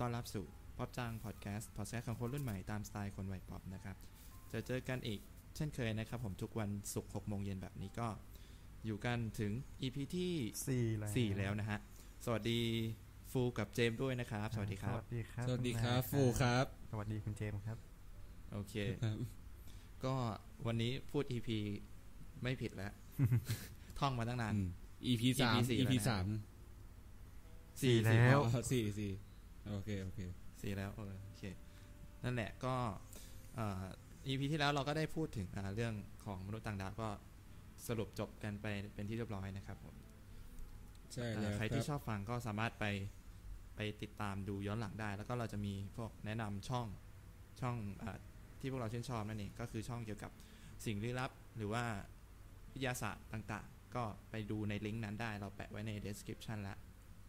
ต้อนรับสู่ป๊อปจังพอดแคสต์พอดแคสต์ของคนรุ่นใหม่ตามสไตล์คนวัยป๊อปนะครับจะเจอกันอีกเช่นเคยนะครับ ผมทุกวันศุกร์6โมงเย็นแบบนี้ก็อยู่กันถึง EP ที่สี่แล้ว4แล้วนะฮะ สวัสดีฟูกับเจมส์ด้วยนะครับ สวัสดีครับ สวัสดีครับ สวัสดีครับคุณฟูครับ สวัสดีคุณเจมส์ครับ โอเคครับก็วันนี้พูด EP ไม่ผิดแล้ว ท่องมาตั้งนานอืม EP สามสี่ EP แล้วนะสามสี่แล้วอ๋อสี่สี่ โอเคโอเคสี่แล้วเออโอเค นั่นแหละก็เอ่อ EP ที่แล้วเราก็ได้พูดถึงอ่าเรื่องของมนุษย์ต่างดาวก็สรุปจบกันไปเป็นที่เรียบร้อยนะครับผมใช่อ่าแล้วใครคที่รับชอบฟังก็สามารถไปไปติดตามดูย้อนหลังได้ แล้วก็เราจะมีพวกแนะนำช่องช่องอาที่พวกเราชื่นชอบนั่นเองก็คือช่องเกี่ยวกับสิ่งลี้ลับ หรือว่าวิทยาศาสตร์ต่างๆ ก็ไปดูในลิงก์นั้นได้ เราแปะไว้ใน description แล้ว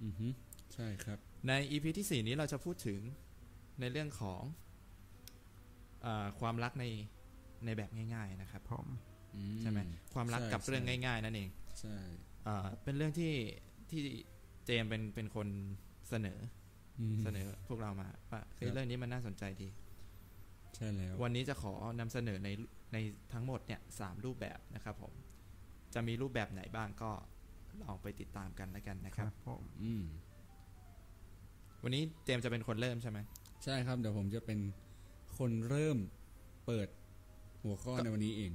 อือฮึใช่ครับ ใน EP ที่ 4 นี้เราจะพูดถึงในเรื่องของอาความรักในในแบบง่าย ๆนะครับผมอืใช่ไหมความรักใช่กับเรื่องใช่ง่าย ๆ นั่นเองใช่อ่าเป็นเรื่องที่ที่เจมส์เป็นเป็นคนเสนออืมเสนอพวกเรามาว่าเฮ้ยครับเรื่องนี้มันน่าสนใจดีใช่แล้ววันนี้จะขอนำเสนอในในทั้งหมดเนี่ยสามรูปแบบนะครับผม จะมีรูปแบบไหนบ้างก็ลองไปติดตามกันแล้วกันนะคครัรับบผมอืม วันนี้เจมส์จะเป็นคนเริ่มใช่ไหมใช่ครับ เดี๋ยวผมจะเป็นคนเริ่มเปิดหัวข้อในวันนี้เอง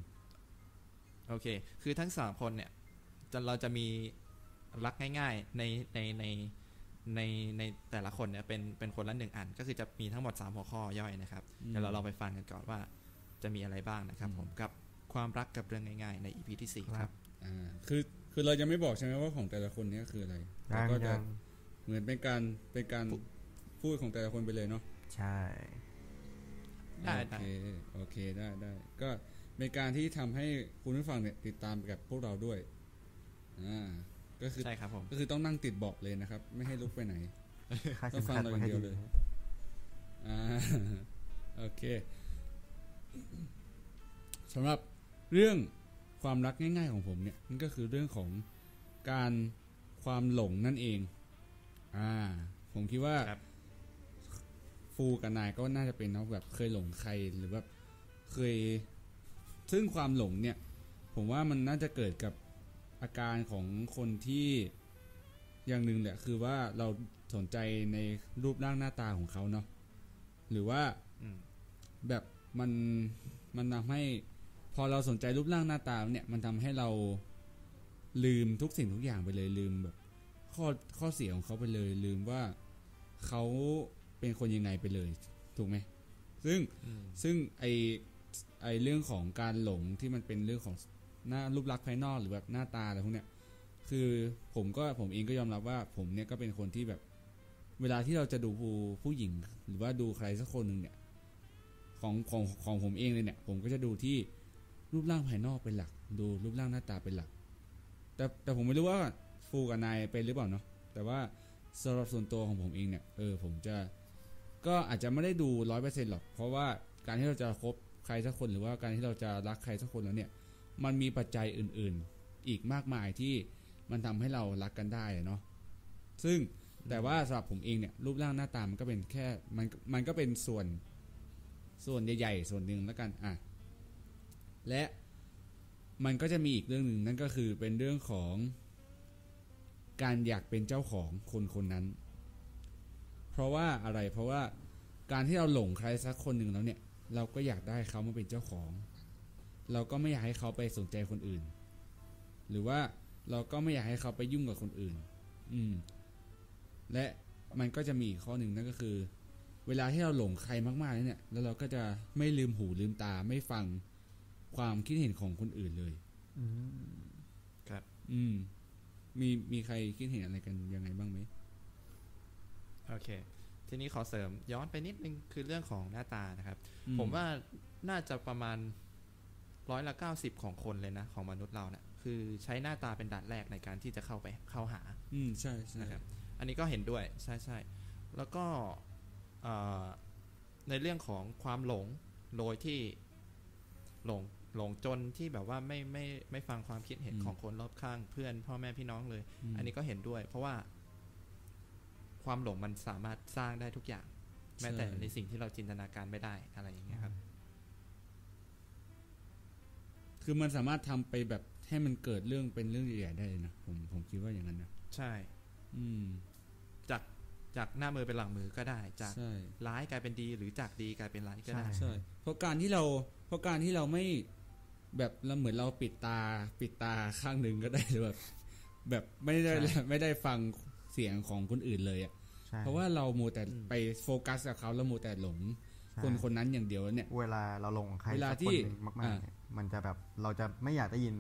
โอเค คือทั้งสามคนเนี่ยจะเราจะมีรักง่ายๆในในในในในแต่ละคนเนี่ยเป็นเป็นคนละหนึ่งอัน ก็คือจะมีทั้งหมดสามหัวข้อย่อยนะครับอืมเดี๋ยวเราลองไปฟังกันก่อนว่าจะมีอะไรบ้างนะครับ ผมกับความรักกับเรื่องง่าย ๆ ใน EP ที่สี่ครับอ่าคือคือเราจะไม่บอกใช่ไหมว่าของแต่ละคนเนี้คืออะไรยัเรางก็จะยัง เหมือนเป็นการเป็นการพูดของแต่ละคนไปเลยเนาะใช่ได้โอได้เคโอเคได้ได้ก็เป็นการที่ทำให้คุณผู้ฟังเนี่ยติดตามไปกับพวกเราด้วยอ่าก็คือใช่ครับผมก็คือต้องนั่งติดเบาะเลยนะครับ ไม่ให้ลุกไปไหนค่าต้เข็องมฟังขัดเราไว้ให้อย่างเดีดียวเลยอ่าโอเคสำหรับเรื่องความรักง่าย ๆ ของผมเนี่ยมันก็คือเรื่องของการความหลงนั่นเอง อ่า ผมคิดว่าครับฟูกับนายก็น่าจะเป็นเนาะแบบเคยหลงใครหรือแบบเคย ซึ่งความหลงเนี่ย ผมว่ามันน่าจะเกิดกับอาการของคนที่อย่างหนึ่งแหละคือว่าเราสนใจในรูปร่างหน้าตาของเขาเนาะหรือว่าอืมแบบมันมันทำให้พอเราสนใจรูปร่างหน้าตาเนี่ย มันทำให้เราลืมทุกสิ่งทุกอย่างไปเลยลืมแบบ ข้อข้อเสียของเขาไปเลย ลืมว่าเขาเป็นคนยังไงไปเลย ถูกไหมซึ่งอืมซึ่งไอไอเรื่องของการหลงที่มันเป็นเรื่องของหน้ารูปลักษณ์ภายนอกหรือแบบหน้าตาอะไรพวกเนี้ยคือผมก็ผมเองก็ยอมรับว่า ผมเนี่ยก็เป็นคนที่แบบ เวลาที่เราจะดูผู้ผู้หญิง หรือว่าดูใครสักคนหนึ่งเนี่ย ของของของผมเองเลยเนี่ย ผมก็จะดูที่รูปร่างภายนอกเป็นหลัก ดูรูปร่างหน้าตาเป็นหลัก แต่แต่ผมไม่รู้ว่า ฟูกับนายเป็นหรือเปล่าเนาะแต่ว่าสำหรับส่วนตัวของผมเองเนี่ยเออผมจะก็อาจจะไม่ได้ดูร้อยเปอร์เซ็นต์หรอก เพราะว่าการที่เราจะคบใครสักคนหรือว่าการที่เราจะรักใครสักคนแล้วเนี่ย มันมีปัจจัยอื่นๆ อีกมากมายที่มันทำให้เรารักกันได้เนาะซึ่งแต่ว่าสำหรับผมเองเนี่ยรูปร่างหน้าตามันก็เป็นแค่มันมันก็เป็นส่วนส่วนใหญ่ๆ ส่วนหนึ่งแล้วกันอะและมันก็จะมีอีกเรื่องหนึ่งนั่นก็คือเป็นเรื่องของ การอยากเป็นเจ้าของคนคนนั้น เพราะว่าอะไรเพราะว่าการที่เราหลงใครสักคนหนึ่งแล้วเนี่ย เราก็อยากได้เขามาเป็นเจ้าของ เราก็ไม่อยากให้เขาไปสนใจคนอื่น หรือว่าเราก็ไม่อยากให้เขาไปยุ่งกับคนอื่น อืม และมันก็จะมีอีกข้อหนึ่งนั่นก็คือ เวลาที่เราหลงใครมากๆเนี่ย แล้วเราก็จะไม่ลืมหูลืมตาไม่ฟังความคิดเห็นของคนอื่นเลย อืม ครับ อืม มีมีใครคิดเห็นอะไรกันยังไงบ้างไหมโอเค ทีนี้ขอเสริมย้อนไปนิดนึงคือเรื่องของหน้าตานะครับ อืผมว่าน่าจะประมาณร้อยละเก้าสิบของคนเลยนะ ของมนุษย์เราเนะี่ยคือใช้หน้าตาเป็นด่านแรกในการที่จะเข้าไปเข้าหา อืมใช่ใช่นะครับอันนี้ก็เห็นด้วยใช่ใช่แล้วก็เอ่อในเรื่องของความหลงโดยที่หลง หลงจนที่แบบว่าไม่ไม่ไม่ฟังความคิดเห็นของคนรอบข้างเพื่อน พ่อแม่พี่น้องเลยมอันนี้ก็เห็นด้วย เพราะว่า ความหลงมันสามารถสร้างได้ทุกอย่าง แม้แต่ใช่ในสิ่งที่เราจินตนาการไม่ได้อะไรอย่างเงี้ยครับ คือมันสามารถทำไปแบบให้มันเกิดเรื่องเป็นเรื่องใหญ่ๆได้เลยนะผมผมคิดว่าอย่างนั้นนะใช่ อืม จากจากหน้ามือเป็นหลังมือก็ได้ จากใช่ร้ายกลายเป็นดี หรือจากดีกลายเป็นร้ายก็ได้ใช่ใช่เพราะการที่เรา เพราะการที่เราไม่ แบบเราเหมือนเราปิดตาปิดตาข้างหนึ่งก็ได้หรือแบบแบบไม่ได้ใช่ไม่ได้ฟังเสียงของคนอื่นเลยอะใช่เพราะว่าเราโมวแต่อืมไปโฟกัสกับเขาแล้วโมวแต่หลงใช่คนคนนั้นอย่างเดียวเนี่ย เวลาเราลงใครเวลาสักที่คนหนึ่งมากอ่าๆเนี่ยมันจะแบบเราจะไม่อยากได้ยิน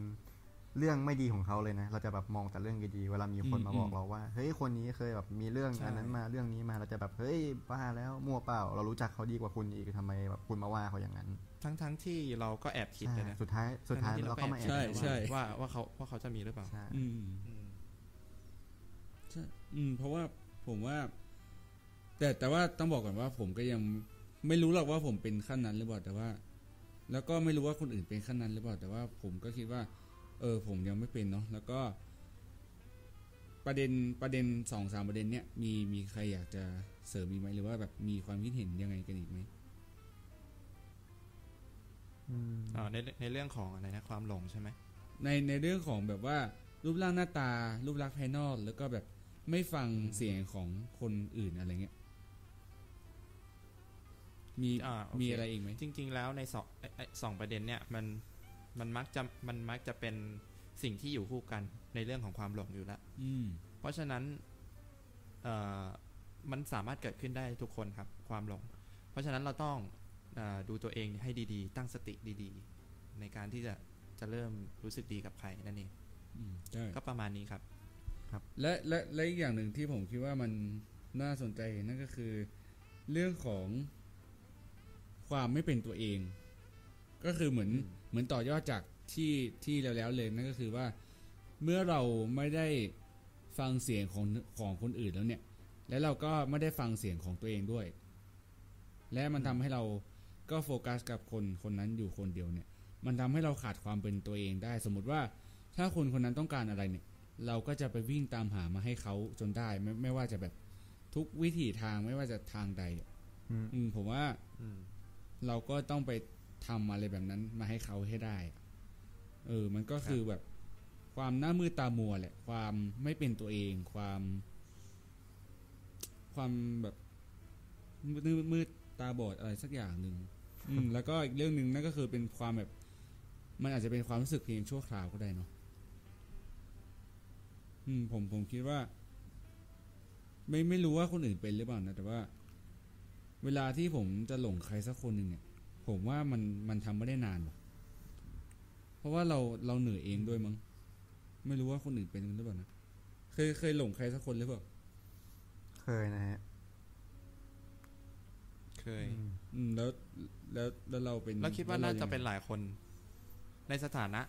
เรื่องไม่ดีของเขาเลยนะ เราจะแบบมองแต่เรื่องดีๆ เวลามีคนมาบอกเราว่า เฮ้ย คนนี้เคยแบบมีเรื่องใช่อันนั้นมาเรื่องนี้มา เราจะแบบ เฮ้ยบ้าแล้วมั่วเปล่า เรารู้จักเขาดีกว่าคุณอีกทำไมแบบคุณมาว่าเขาอย่างนั้น ทั้งทั้งที่เราก็แอบคิดเลยนะใช่สุดท้ายสุดท้ายทั้งๆที่เราก็มาแอบใช่คิดใช่ว่าว่าเขาว่าเขาจะมีหรือเปล่าใช่อืมอืมใช่อืม เพราะว่าผมว่า แต่แต่ว่าต้องบอกก่อนว่า ผมก็ยังไม่รู้หรอกว่าผมเป็นขั้นนั้นหรือเปล่าแต่ว่า แล้วก็ไม่รู้ว่าคนอื่นเป็นขั้นนั้นหรือเปล่าแต่ว่า ผมก็คิดว่า เออ ผมยังไม่เป็นเนาะแล้วก็ ประเด็นประเด็นสองสามประเด็นเนี้ยมีมีใครอยากจะเสริมอีกไหมหรือว่าแบบมีความคิดเห็นยังไงกันอีกไหม อืมอ่าในในเรื่องของอะไรนะความหลงใช่ไหมในในเรื่องของแบบว่ารูปร่างหน้าตา รูปลักษณ์ภายนอกแล้วก็แบบไม่ฟังเสียงของคนอื่นอะไรเงี้ยมีอ่าโอเคมีอะไรอีกไหมจริง ๆ แล้วในสองไอ้ไอ้สองประเด็นเนี่ยมันมันมักจะมันมักจะเป็นสิ่งที่อยู่คู่กันในเรื่องของความหลงอยู่แล้วอืมเพราะฉะนั้นเอ่อมันสามารถเกิดขึ้นได้ทุกคนครับ ความหลง เพราะฉะนั้นเราต้องเออ ดูตัวเองให้ดีๆ ตั้งสติดีๆ ในการที่จะจะเริ่มรู้สึกดีกับใครนั่นเองอืมใช่ก็ประมาณนี้ครับ และและและอีกอย่างหนึ่งที่ผมคิดว่ามันน่าสนใจนั่นก็คือ เรื่องของความไม่เป็นตัวเอง ก็คือเหมือนอืมเหมือนต่อยอดจากที่ที่แล้วแล้วเลยนั่นก็คือว่า เมื่อเราไม่ได้ฟังเสียงของของคนอื่นแล้วเนี่ย และเราก็ไม่ได้ฟังเสียงของตัวเองด้วย และมันทำให้เรา ก็โฟกัสกับคนคนนั้นอยู่คนเดียวเนี่ย มันทำให้เราขาดความเป็นตัวเองได้ สมมติว่าถ้าคนคนนั้นต้องการอะไรเนี่ย เราก็จะไปวิ่งตามหามาให้เขาจนได้ไม่ไม่ว่าจะแบบทุกวิถีทางไม่ว่าจะทางใดอะอืมอืมผมว่าอืมเราก็ต้องไปทำอะไรแบบนั้นมาให้เขาให้ได้อะเออ มันก็คือแบบความหน้ามืดตามัวแหละ ความไม่เป็นตัวเอง ความ ความแบบมืดมืดมืดตาบอดอะไรสักอย่างหนึ่ง อืมแล้วก็อีกเรื่องหนึ่งนั่นก็คือเป็นความแบบ มันอาจจะเป็นความรู้สึกเพียงชั่วคราวก็ได้เนาะอืม ผมผมคิดว่า ไม่ไม่รู้ว่าคนอื่นเป็นหรือเปล่านะแต่ว่า เวลาที่ผมจะหลงใครสักคนหนึ่งเนี่ย ผมว่ามันมันทำไม่ได้นานว่ะเพราะว่าเราเราเหนื่อยเองด้วยมั้งไม่รู้ว่าคนอื่นเป็นหรือเปล่านะเคยเคยหลงใครสักคนหรือเปล่าเคยนะฮะเคย อืมอืมแล้วแล้วแล้วเราเป็นแล้วคิดว่าแล้น่ายังจะไงเป็นหลายคน ในสถานะ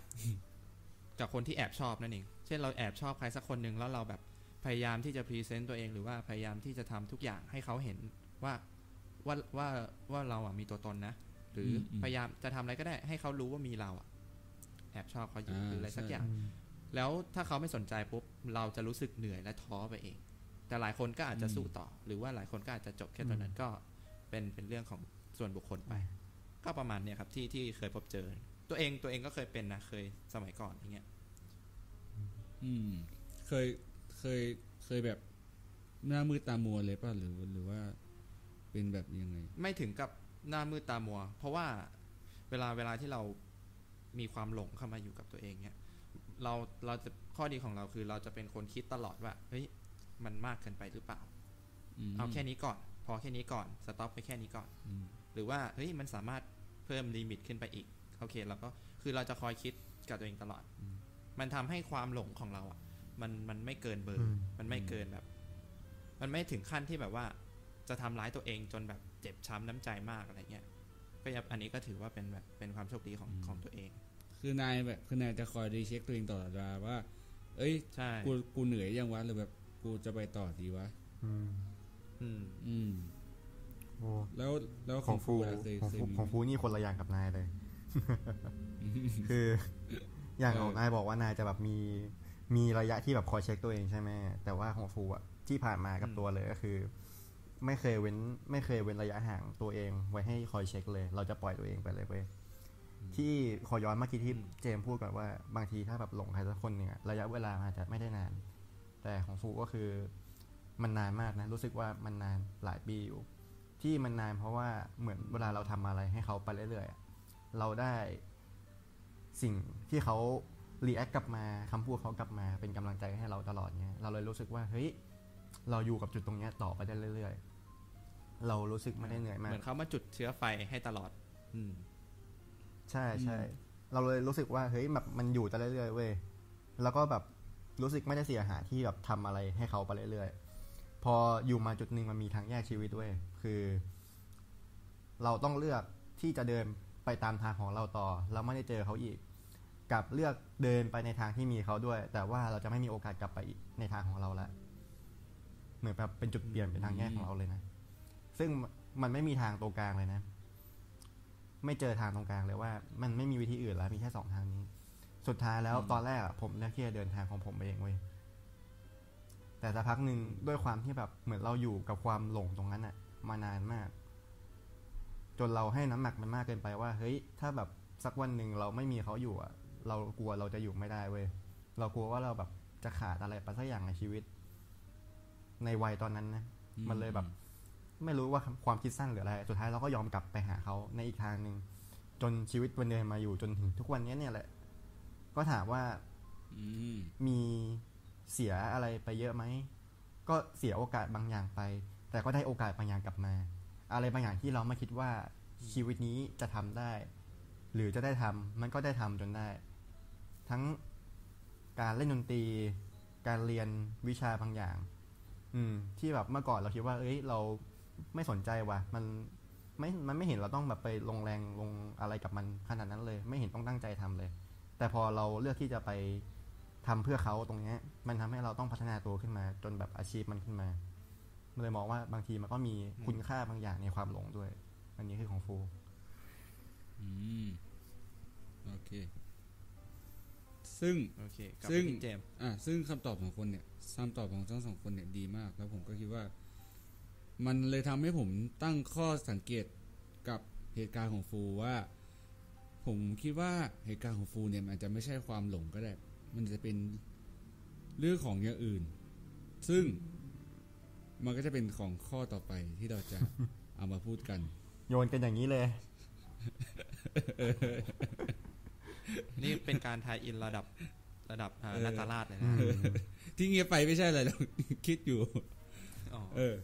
กับคนที่แอบชอบนั่นเอง เช่นเราแอบชอบใครสักคนหนึ่งแล้วเราแบบพยายามที่จะพรีเซนต์ตัวเองหรือว่าพยายามที่จะทำทุกอย่างให้เขาเห็นว่าว่าว่าว่าเราอะมีตัวตนนะ หรืออพยายามจะทำอะไรก็ได้ ให้เขารู้ว่ามีเราอะ แอบชอบเขาอยู่อ่าหรืออะไรสักใช่อย่าง แล้วถ้าเขาไม่สนใจปุ๊บเราจะรู้สึกเหนื่อยและท้อไปเอง แต่หลายคนก็อาจจะสู้ต่อ หรือว่าหลายคนก็อาจจะจบแค่ตอนนั้นก็เป็นเป็นเรื่องของ ส่วนบุคคลไป ก็ประมาณเนี้ยครับที่ที่เคยพบเจอ ตัวเองตัวเองก็เคยเป็นนะเคยสมัยก่อนอย่างเงี้ยอืม เคยเคยเคยแบบหน้ามืดตามัวเลยป่ะหรือหรือว่าเป็นแบบยังไง ไม่ถึงกับหน้ามืดตามัว เพราะว่าเวลาเวลาที่เรามีความหลงเข้ามาอยู่กับตัวเองเนี่ยเราเราจะข้อดีของเราคือเราจะเป็นคนคิดตลอดว่าเฮ้ยมันมากเกินไปหรือเปล่าอืมเอาแค่นี้ก่อน พอแค่นี้ก่อน stop ไปแค่นี้ก่อนอืม หรือว่าเฮ้ยมันสามารถเพิ่ม limit ขึ้นไปอีกโอเคเราก็คือเราจะคอยคิดกับตัวเองตลอด มันทำให้ความหลงของเราอะ มันมันไม่เกินเบอร์อืมมันไม่เกินแบบ มันไม่ถึงขั้นที่แบบว่า จะทำร้ายตัวเองจนแบบเจ็บช้ำน้ำใจมากอะไรเงี้ยก็ยับอันนี้ก็ถือว่าเป็นแบบเป็นความโชคดีของของตัวเอง คือนายแบบคือนายจะคอยรีเช็คตัวเองตลอดเวลาว่า เอ้ยใช่กูกูเหนื่อยยังวะหรือแบบกูจะไปต่อดีวะอืม อืมอืมโอ้ แล้วแล้วของฟูฟูล่ะเคยของเคยฟูมีของฟูนี่คนละอย่างกับนายเลย คืออย่างเออของนายบอกว่านายจะแบบมีมีระยะที่แบบคอยเช็คตัวเองใช่ไหมแต่ว่าของฟูอะที่ผ่านมากับอืมตัวเลยก็คือ ไม่เคยเว้นไม่เคยเว้นระยะห่างตัวเอง ไว้ให้คอยเช็คเลย เราจะปล่อยตัวเองไปเลยเว้ยที่ขอย้อนเมื่อกี้ที่เจมส์พูดก่อนว่าบางทีถ้าแบบหลงใครสักคนเนี่ยระยะเวลามันอาจจะไม่ได้นาน แต่ของฟูก็คือมันนานมากนะ รู้สึกว่ามันนานหลายปีอยู่ ที่มันนานเพราะว่าเหมือนเวลาเราทำอะไรให้เขาไปเรื่อยๆอะเราได้สิ่งที่เขารีแอคกลับมาคำพูดเขากลับมาเป็นกำลังใจให้เราตลอดเงี้ยเราเลยรู้สึกว่าเฮ้ยเราอยู่กับจุดตรงเนี้ยต่อไปได้เรื่อยๆ เรารู้สึกไม่ได้เหนื่อยมาเหกมือนเขามาจุดเชื้อไฟให้ตลอด อืม ใช่ใช่เราเลยรู้สึกว่าเฮ้ยแบบมันอยู่แต่เรื่อยๆเว้ยแล้วก็แบบรู้สึกไม่ได้เสียหายที่แบบทำอะไรให้เขาไปเรื่อยๆพ ออยู่มาจุดหนึ่งมันมีทางแยกชีวิตด้วยคือ เราต้องเลือกที่จะเดินไปตามทางของเราต่อ เราไม่ได้เจอเขาอีก กับเลือกเดินไปในทางที่มีเขาด้วย แต่ว่าเราจะไม่มีโอกาสกลับไปในทางของเราแล้วเหมือนแบบเป็นจุดเปลี่ยนเป็นทางแยกของเราเลยนะ ซึ่งมันไม่มีทางตรงกลางเลยนะ ไม่เจอทางตรงกลางเลยว่า มันไม่มีวิธีอื่นแล้วมีแค่สองทางนี้ สุดท้ายแล้วตอนแรกผมเลือกที่จะเดินทางของผมเองเว้ย แต่สักพักหนึ่งด้วยความที่แบบเหมือนเราอยู่กับความหลงตรงนั้นอะมานานมาก จนเราให้น้ำหนักมันมากเกินไปว่า เฮ้ย ถ้าแบบสักวันหนึ่งเราไม่มีเขาอยู่อะเรากลัวเราจะอยู่ไม่ได้เว้ยเรากลัวว่าเราแบบจะขาดอะไรไปสักอย่างในชีวิต ในวัยตอนนั้นนะมันเลยแบบ ไม่รู้ว่าความคิดสั้นหรืออะไร สุดท้ายเราก็ยอมกลับไปหาเขาในอีกทางหนึ่งจนชีวิตวันเดินมาอยู่จนถึงทุกวันนี้เนี่ยแหละ ก็ถามว่าอืมมี เสียอะไรไปเยอะไหม ก็เสียโอกาสบางอย่างไป แต่ก็ได้โอกาสบางอย่างกลับมา อะไรบางอย่างที่เราไม่คิดว่าชีวิตนี้จะทำได้ หรือจะได้ทำมันก็ได้ทำจนได้ ทั้งการเล่นดนตรี การเรียนวิชาบางอย่าง อืม ที่แบบเมื่อก่อนเราคิดว่า เอ้ย เราไม่สนใจว่ะ มันไม่ มันไม่เห็นเราต้องแบบไปลงแรงลงอะไรกับมันขนาดนั้นเลย ไม่เห็นต้องตั้งใจทำเลย แต่พอเราเลือกที่จะไป ทำเพื่อเขาตรงเนี้ยมันทำให้เราต้องพัฒนาตัวขึ้นมา จนแบบอาชีพมันขึ้นมามันเลยมองว่าบางทีมันก็มีคุณค่าบางอย่างในความหลงด้วย อันนี้คือของฟูอืมโอเค ซึ่งโอเคกลับซึ่ไปงที่เจมส์อ่าซึ่งคำตอบของคนเนี่ยคำตอบของทั้งสองคนเนี่ยดีมาก แล้วผมก็คิดว่า มันเลยทำให้ผมตั้งข้อสังเกตกับเหตุการณ์ของฟูว่า ผมคิดว่าเหตุการณ์ของฟูเนี่ยมันอาจจะไม่ใช่ความหลงก็ได้ มันจะเป็นเรื่องของอย่างอื่น ซึ่งมันก็จะเป็นของข้อต่อไปที่เราจะเอามาพูดกัน โยนกันอย่างนี้เลย นี่เป็นการทายอินระดับระดับอ่าเออนาตาราชเลยนะที่เงียบไปไม่ใช่อะไรเราคิดอยู่อ๋อเออ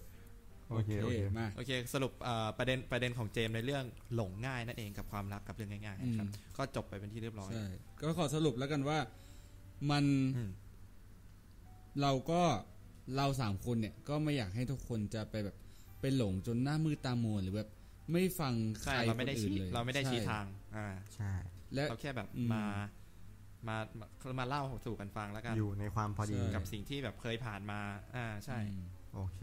โอเคโอเคมาโอเคสรุปอ่าประเด็นประเด็นของเจมส์ในเรื่องหลงง่ายนั่นเองกับความรักกับเรื่องง่ายๆนะครับอืมก็จบไปเป็นที่เรียบร้อยใช่ก็ขอสรุปแล้วกันว่า มันอืมเราก็เราสามคนเนี่ย ก็ไม่อยากให้ทุกคนจะไปแบบไปหลงจนหน้ามืดตามัวหรือแบบไม่ฟังใคใช่รเราไม่ได้คนอื่นชี้เลยเราไม่ได้ชี้ใช่ทาง อ่าใช่ และเราแค่แบบอืมมามามามาเล่าสู่กันฟังแล้วกันอยู่ในความพอดีใช่กับสิ่งที่แบบเคยผ่านมา อ่าใช่อืมโอเค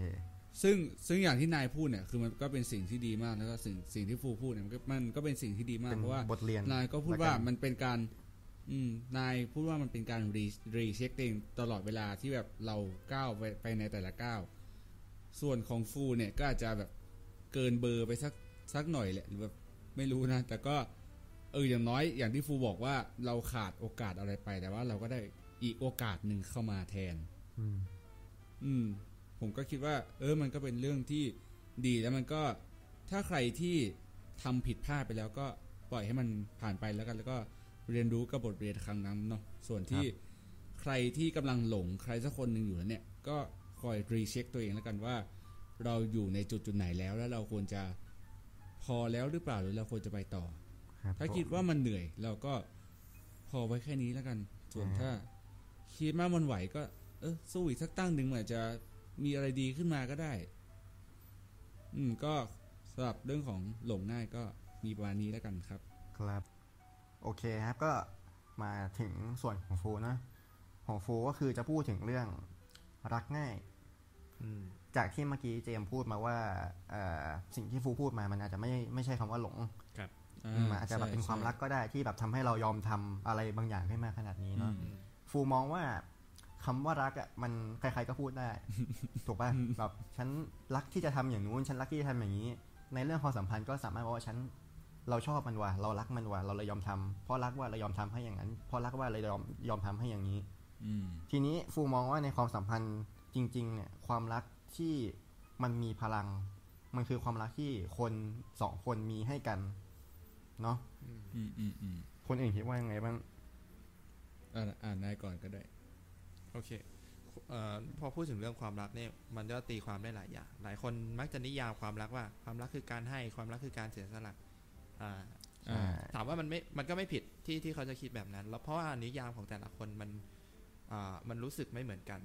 ซึ่งซึ่งอย่างที่นายพูดเนี่ยคือมันก็เป็นสิ่งที่ดีมากแล้วก็สิ่งสิ่งที่ฟูพูดเนี่ยมันก็มันก็เป็นสิ่งที่ดีมากเป็นเพราะว่าบทเรียนนายก็พูดละกันว่ามันเป็นการ อืมนายพูดว่ามันเป็นการรีรีเช็คเองตลอดเวลาที่แบบเราก้าวไปไปในแต่ละก้าวส่วนของฟูเนี่ยก็อาจจะแบบเกินเบอร์ไปสักสักหน่อยแหละหรือแบบไม่รู้นะ แต่ก็เอออย่างน้อยอย่างที่ฟูบอกว่าเราขาดโอกาสอะไรไปแต่ว่าเราก็ได้อีกโอกาสหนึ่งเข้ามาแทน อืม อืม ผมก็คิดว่า เออ มันก็เป็นเรื่องที่ดีแล้วมันก็ถ้าใครที่ทำผิดพลาดไปแล้วก็ปล่อยให้มันผ่านไปแล้วกัน แล้วก็ เรียนรู้กับบทเรียนครั้งนั้นเนาะส่วนที่ใครที่กำลังหลงใครสักคนหนึ่งอยู่แล้วเนี่ย ก็คอยรีเช็คตัวเองแล้วกันว่า เราอยู่ในจุดจุดไหนแล้วแล้วเราควรจะพอแล้วหรือเปล่าหรือเราควรจะไปต่อครับถ้าผมคิดว่ามันเหนื่อย เราก็พอไว้แค่นี้แล้วกัน ส่วนอ่าถ้าคิดมากมันไหวก็ เออสู้อีกสักตั้งหนึ่งมันอาจจะมีอะไรดีขึ้นมาก็ได้ อืมก็สำหรับเรื่องของหลงง่ายก็มีประมาณนี้แล้วกันครับ ครับ โอเคครับก็มาถึงส่วนของฟูนะของฟูก็คือจะพูดถึงเรื่องรักง่ายอืมจากที่เมื่อกี้เจมส์พูดมาว่าเอ่อสิ่งที่ฟูพูดมามันอาจจะไม่ไม่ใช่คำว่าหลงมันอาจจะแบบเป็นความรักก็ได้ที่แบบทำให้เรายอมทำอะไรบางอย่างขึ้นมาขนาดนี้เนาะอืมฟูมองว่าคำว่ารักอะมันใครๆก็พูดได้ถูกป่ะแบบฉันรักที่จะทำอย่างนู้นฉันรักที่จะทำอย่างนี้ ในเรื่องความสัมพันธ์ก็สามารถบอกว่าฉัน เราชอบมันว่ะเรารักมันว่ะเราเลยยอมทำเพราะรักว่าเรายอมทำให้อย่างนั้นเพราะรักว่าเรายอมยอมทำให้อย่างนี้อืมทีนี้ฟูมองว่าในความสัมพันธ์จริง ๆ เนี่ย ความรักที่มันมีพลัง มันคือความรักที่คนสองคนมีให้กัน เนาะอืมอืมอืมคนอื่นคิดว่ายังไงบ้างอ่านอ่านนายก่อนก็ได้ โอเคเอ่อพอพูดถึงเรื่องความรักเนี่ยมันก็ตีความได้หลายอย่าง หลายคนมักจะนิยามความรักว่า ความรักคือการให้ความรักคือการเสียสละ อ่าอ่าถามว่ามันไม่มันก็ไม่ผิดที่ที่เขาจะคิดแบบนั้น แล้วเพราะว่านิยามของแต่ละคนมันอ่ามันรู้สึกไม่เหมือนกัน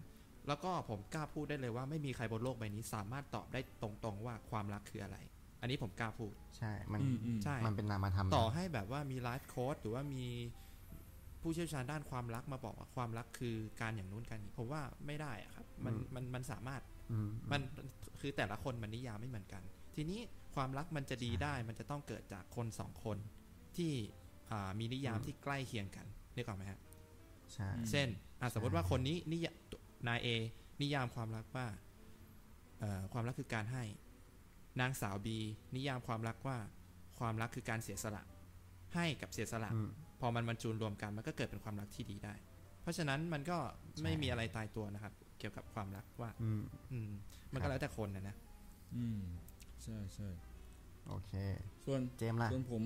แล้วก็ผมกล้าพูดได้เลยว่าไม่มีใครบนโลกใบนี้ สามารถตอบได้ตรงๆว่าความรักคืออะไร อันนี้ผมกล้าพูด ใช่ มันอืมอืมใช่มันเป็นนามธรรมต่อให้แบบว่ามีไลฟ์โค้ดหรือว่ามีผู้เชี่ยวชาญด้านความรักมาบอกว่าความรักคือการอย่างนู้นการนี้ผมว่าไม่ได้อะครับ มันมันมันสามารถอืมมันคือแต่ละคนมันนิยามไม่เหมือนกัน ทีนี้ ความรักมันจะดีได้มันจะต้องเกิดจากคนสองคนที่อ่ามีนิยามที่ใกล้เคียงกันนึกออกไหมฮะใช่เช่นอะสมมติว่าคนนี้นิยามนายเอนิยามความรักว่าเอ่อความรักคือการให้ นางสาวบีนิยามความรักว่า ความรักคือการเสียสละ ให้กับเสียสละอืมพอมันบรรจุรวมกันมันก็เกิดเป็นความรักที่ดีได้ เพราะฉะนั้นมันก็ไม่ใช่มีอะไรตายตัวนะครับ เกี่ยวกับความรักว่า อืมอืมมันครัก็บแล้วแต่คนนะนะอืม ใช่ใช่โอเค ส่วนเจมส์ล่ะส่วนผม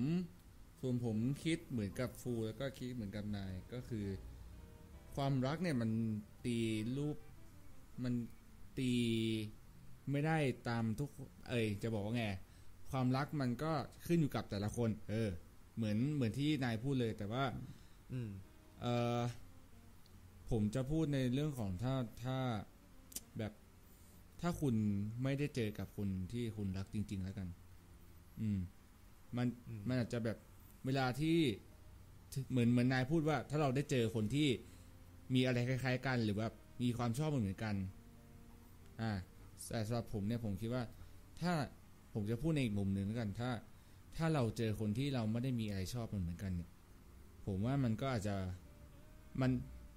ส่วนผมคิดเหมือนกับฟูแล้วก็คิดเหมือนกับนายก็คือ ความรักเนี่ยมันตีรูปมันตีไม่ได้ตามทุก เอ้ยจะบอกว่าไงความรักมันก็ขึ้นอยู่กับแต่ละคน เออ เหมือนเหมือนที่นายพูดเลยแต่ว่า อืม เออผมจะพูดในเรื่องของถ้าถ้าแบบ ถ้าคุณไม่ได้เจอกับคนที่คุณรักจริง ๆ แล้วกัน อืม มันอืมมันอาจจะแบบเวลาที่เหมือนเหมือนนายพูดว่า ถ้าเราได้เจอคนที่มีอะไรคล้าย ๆ กัน หรือว่ามีความชอบเหมือนกัน อ่าแต่สำหรับผมเนี่ยผมคิดว่า ถ้าผมจะพูดในอีกมุมหนึ่งแล้วกัน ถ้า ถ้าเราเจอคนที่เราไม่ได้มีอะไรชอบมันเหมือนกันเนี่ย ผมว่ามันก็อาจจะมัน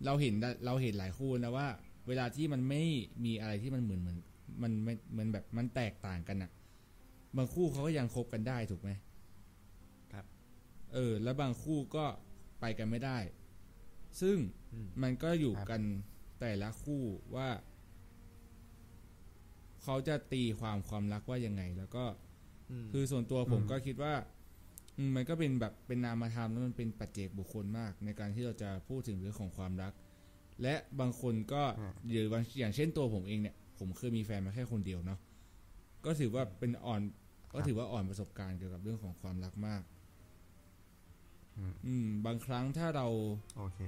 เราเห็นได้เราเห็นหลายคู่นะว่า เวลาที่มันไม่มีอะไรที่มันเหมือนเหมือน มันไม่มันแบบมันแตกต่างกันอะบางคู่เขาก็ยังคบกันได้ถูกไหมครับ เออ แล้วบางคู่ก็ไปกันไม่ได้ ซึ่งอืมมันก็อยู่ครับกันแต่ละคู่ว่า เขาจะตีความความรักว่ายังไง แล้วก็อืมคือส่วนตัวผมอืมก็คิดว่าอืมมันก็เป็นแบบเป็นนามธรรมแล้วมันเป็นปัจเจกบุคคลมาก ในการที่เราจะพูดถึงเรื่องของความรัก และบางคนก็หรือบางอย่างเช่นตัวผมเองเนี่ย ผมเคยมีแฟนมาแค่คนเดียวเนาะก็ถือว่าเป็นอ่อน ก็ถือว่าอ่อนประสบการณ์เกี่ยวกับเรื่องของความรักมากอืมอืม บางครั้งถ้าเราโอเค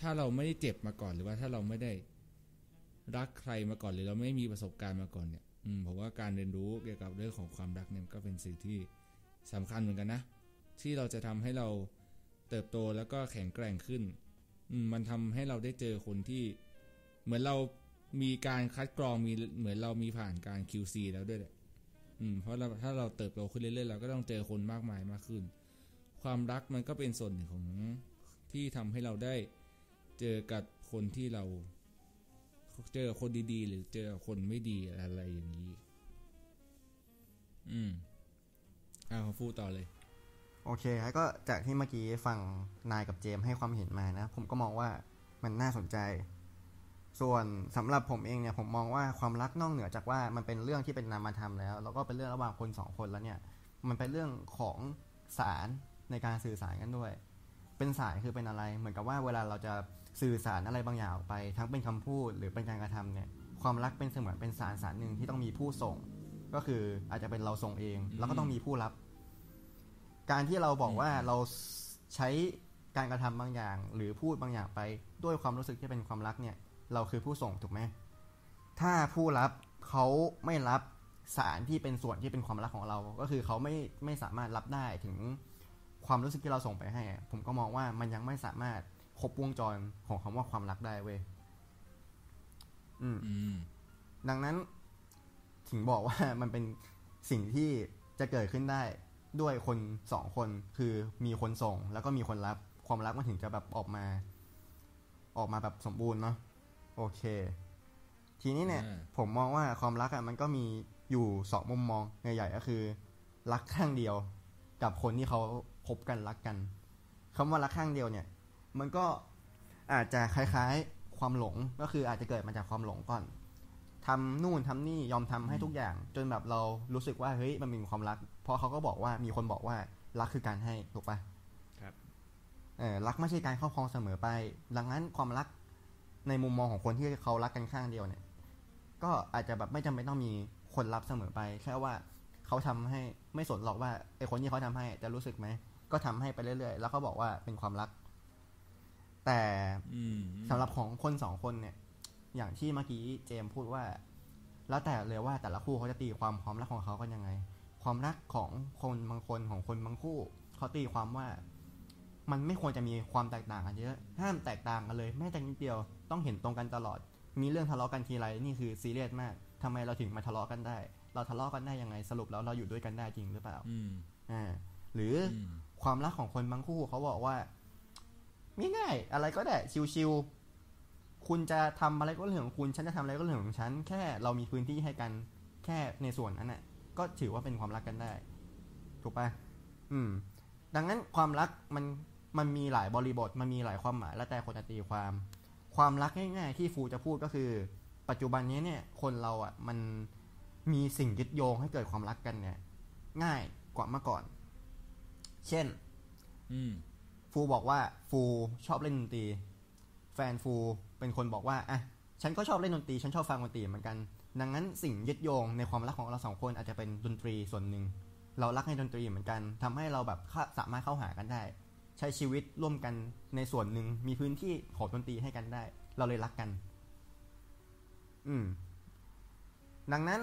ถ้าเราไม่ได้เจ็บมาก่อนหรือว่าถ้าเราไม่ได้รักใครมาก่อนหรือเราไม่มีประสบการณ์มาก่อนเนี่ย อืมผมว่าการเรียนรู้เกี่ยวกับเรื่องของความรักเนี่ยก็เป็นสิ่งที่สำคัญเหมือนกันนะที่เราจะทำให้เราเติบโตแล้วก็แข็งแกร่งขึ้น อืมมันทำให้เราได้เจอคนที่ เหมือนเรา มีการคัดกรองมีเหมือนเรามีผ่านการ QC แล้วด้วยแหละอืมเพราะเราถ้าเราเติบโตขึ้นเรื่อยๆเราก็ต้องเจอคนมากมายมากขึ้น ความรักมันก็เป็นส่วนหนึ่งของที่ทำให้เราได้เจอกับคนที่เรา เจอคนดีๆ หรือเจอคนไม่ดีอะไรอย่างนี้ อืมอ้าวฟูดต่อเลย โอเคแล้วก็จากที่เมื่อกี้ฟังนายกับเจมให้ความเห็นมานะ ผมก็มองว่ามันน่าสนใจ ส่วนสำหรับผมเองเนี่ยผมมองว่าความรักนอกเหนือจากว่ามันเป็นเรื่องที่เป็นนามธรรมแล้ว แล้วก็เป็นเรื่องระหว่างคนสองคนแล้วเนี่ยมันเป็นเรื่องของสารในการสื่อสารกันด้วย เป็นสารคือเป็นอะไร เหมือนกับว่าเวลาเราจะสื่อสารอะไรบางอย่างออกไป ทั้งเป็นคำพูดหรือเป็นการกระทำเนี่ยความรักเป็นเสมือนเป็นสารสารหนึ่งที่ต้องมีผู้ส่ง ก็คืออาจจะเป็นเราส่งเอง แล้วก็ต้องมีผู้รับ การที่เราบอกว่าเราใช้การกระทำบางอย่าง หรือพูดบางอย่างไปด้วยความรู้สึกที่เป็นความรักเนี่ย เราคือผู้ส่งถูกไหมถ้าผู้รับเขาไม่รับสารที่เป็นส่วนที่เป็นความรักของเรา ก็คือเขาไม่ไม่สามารถรับได้ถึงความรู้สึกที่เราส่งไปให้อะผมก็มองว่ามันยังไม่สามารถครบวงจรของคำว่าความรักได้เว้ยอืมอืม ดังนั้นถึงบอกว่ามันเป็นสิ่งที่จะเกิดขึ้นได้ด้วยคนสองคนคือมีคนส่งแล้วก็มีคนรับความรักมันถึงจะแบบออกมา ออกมาแบบสมบูรณ์เนาะ โอเค ทีนี้เนี่ยอ่าผมมองว่าความรักอะมันก็มีอยู่สองมุมมองใหญ่ๆก็คือ รักข้างเดียว กับคนที่เขาคบกันรักกันคำว่ารักข้างเดียวเนี่ย มันก็อาจจะคล้ายๆความหลงก็คืออาจจะเกิดมาจากความหลงก่อนทำนู่นทำนี่ยอมทำให้ทุกอย่าง จนแบบเรารู้สึกว่าเฮ้ยมันมีความรัก เพราะเขาก็บอกว่ามีคนบอกว่ารักคือการให้ถูกปะครับเออรักไม่ใช่การครอบครองเสมอไป ดังนั้นความรัก ในมุมมองของคนที่เขารักกันข้างเดียวเนี่ย ก็อาจจะแบบไม่จำเป็นต้องมีคนรับเสมอไปแค่ว่าเขาทำให้ไม่สนหรอกว่าไอคนที่เขาทำให้จะรู้สึกไหมก็ทำให้ไปเรื่อยๆ แล้วเขาบอกว่าเป็นความรัก แต่อืมสำหรับของคนสองคนเนี่ย อย่างที่เมื่อกี้เจมส์พูดว่า แล้วแต่เลยว่าแต่ละคู่เขาจะตีความความรักของเขากันยังไง ความรักของคนบางคนของคนบางคู่เขาตีความว่า มันไม่ควรจะมีความแตกต่างกันเยอะ ห้ามแตกต่างกันเลยแม้แต่นิดเดียว ต้องเห็นตรงกันตลอด มีเรื่องทะเลาะกันทีไรนี่คือซีเรียสมากทำไมเราถึงมาทะเลาะกันได้ เราทะเลาะกันได้ยังไงสรุปแล้วเราอยู่ด้วยกันได้จริงหรือเปล่าอืมอ่าหรืออมความรักของคนบางคู่เขาบอกว่าง่ายๆอะไรก็ได้ชิวๆคุณจะทำอะไรก็เรื่องของคุณฉันจะทำอะไรก็เรื่องของฉันแค่เรามีพื้นที่ให้กันแค่ในส่วนนั้นน่ะ ก็ถือว่าเป็นความรักกันได้ ถูกปะอืม ดังนั้นความรักมันมันมีหลายบริบทมันมีหลายความหมายแล้วแต่คนจะตีความ ความรักง่ายๆ ที่ฟูจะพูดก็คือ ปัจจุบันนี้เนี่ยคนเราอะมันมีสิ่งยึดโยงให้เกิดความรักกันเนี่ย ง่ายกว่าเมื่อก่อน เช่นอืมฟูบอกว่าฟูชอบเล่นดนตรี แฟนฟูเป็นคนบอกว่าอะฉันก็ชอบเล่นดนตรีฉันชอบฟังดนตรีเหมือนกัน ดังนั้นสิ่งยึดโยงในความรักของเราสองคนอาจจะเป็นดนตรีส่วนหนึ่ง เรารักในดนตรีเหมือนกันทำให้เราแบบเข้าสามารถเข้าหากันได้ ใช้ชีวิตร่วมกันในส่วนหนึ่งมีพื้นที่ของดนตรีให้กันได้ เราเลยรักกัน อืม ดังนั้น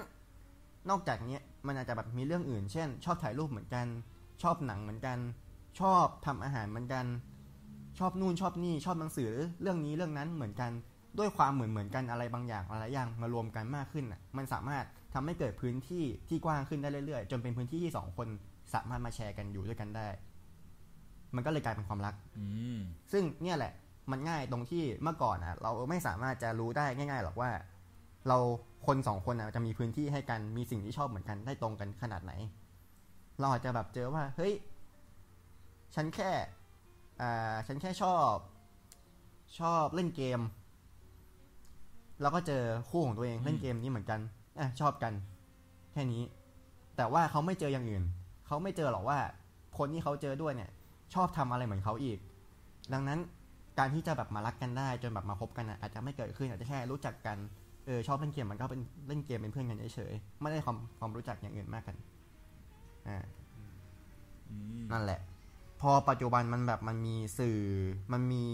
นอกจากนี้มันอาจจะแบบมีเรื่องอื่น เช่น ชอบถ่ายรูปเหมือนกัน ชอบหนังเหมือนกัน ชอบทำอาหารเหมือนกัน ชอบนู่นชอบนี่ชอบหนังสือเรื่องนี้เรื่องนั้นเหมือนกัน ด้วยความเหมือนเหมือนกันอะไรบางอย่างอะไรอย่างมารวมกันมากขึ้นน่ะ มันสามารถทำให้เกิดพื้นที่ที่กว้างขึ้นได้เรื่อยๆ จนเป็นพื้นที่ที่สองคนสามารถมาแชร์กันอยู่ด้วยกันได้ มันก็เลยกลายเป็นความรักอืมซึ่งเนี่ยแหละ มันง่ายตรงที่เมื่อก่อนอะเราไม่สามารถจะรู้ได้ง่าย ๆ หรอกว่า เราคนสองคนอะจะมีพื้นที่ให้กันมีสิ่งที่ชอบเหมือนกันได้ตรงกันขนาดไหน เราอาจจะแบบเจอว่า เฮ้ย ฉันแค่อ่าฉันแค่ชอบ ชอบเล่นเกม แล้วก็เจอคู่ของตัวเองเล่นเกมนี้เหมือนกันอะชอบกัน แค่นี้ แต่ว่าเขาไม่เจออย่างอื่น เขาไม่เจอหรอกว่า คนที่เขาเจอด้วยเนี่ย ชอบทำอะไรเหมือนเขาอีก ดังนั้นการที่จะแบบมารักกันได้จนแบบมาคบกันอะอาจจะไม่เกิดขึ้นอาจจะแค่รู้จักกันเออชอบเล่นเกมมันก็เป็นเล่นเกมเป็นเพื่อนกันเฉยๆไม่ได้ความความรู้จักอย่างอื่นมากกันอ่าอืมนั่นแหละ พอปัจจุบันมันแบบมันมีสื่อมันมี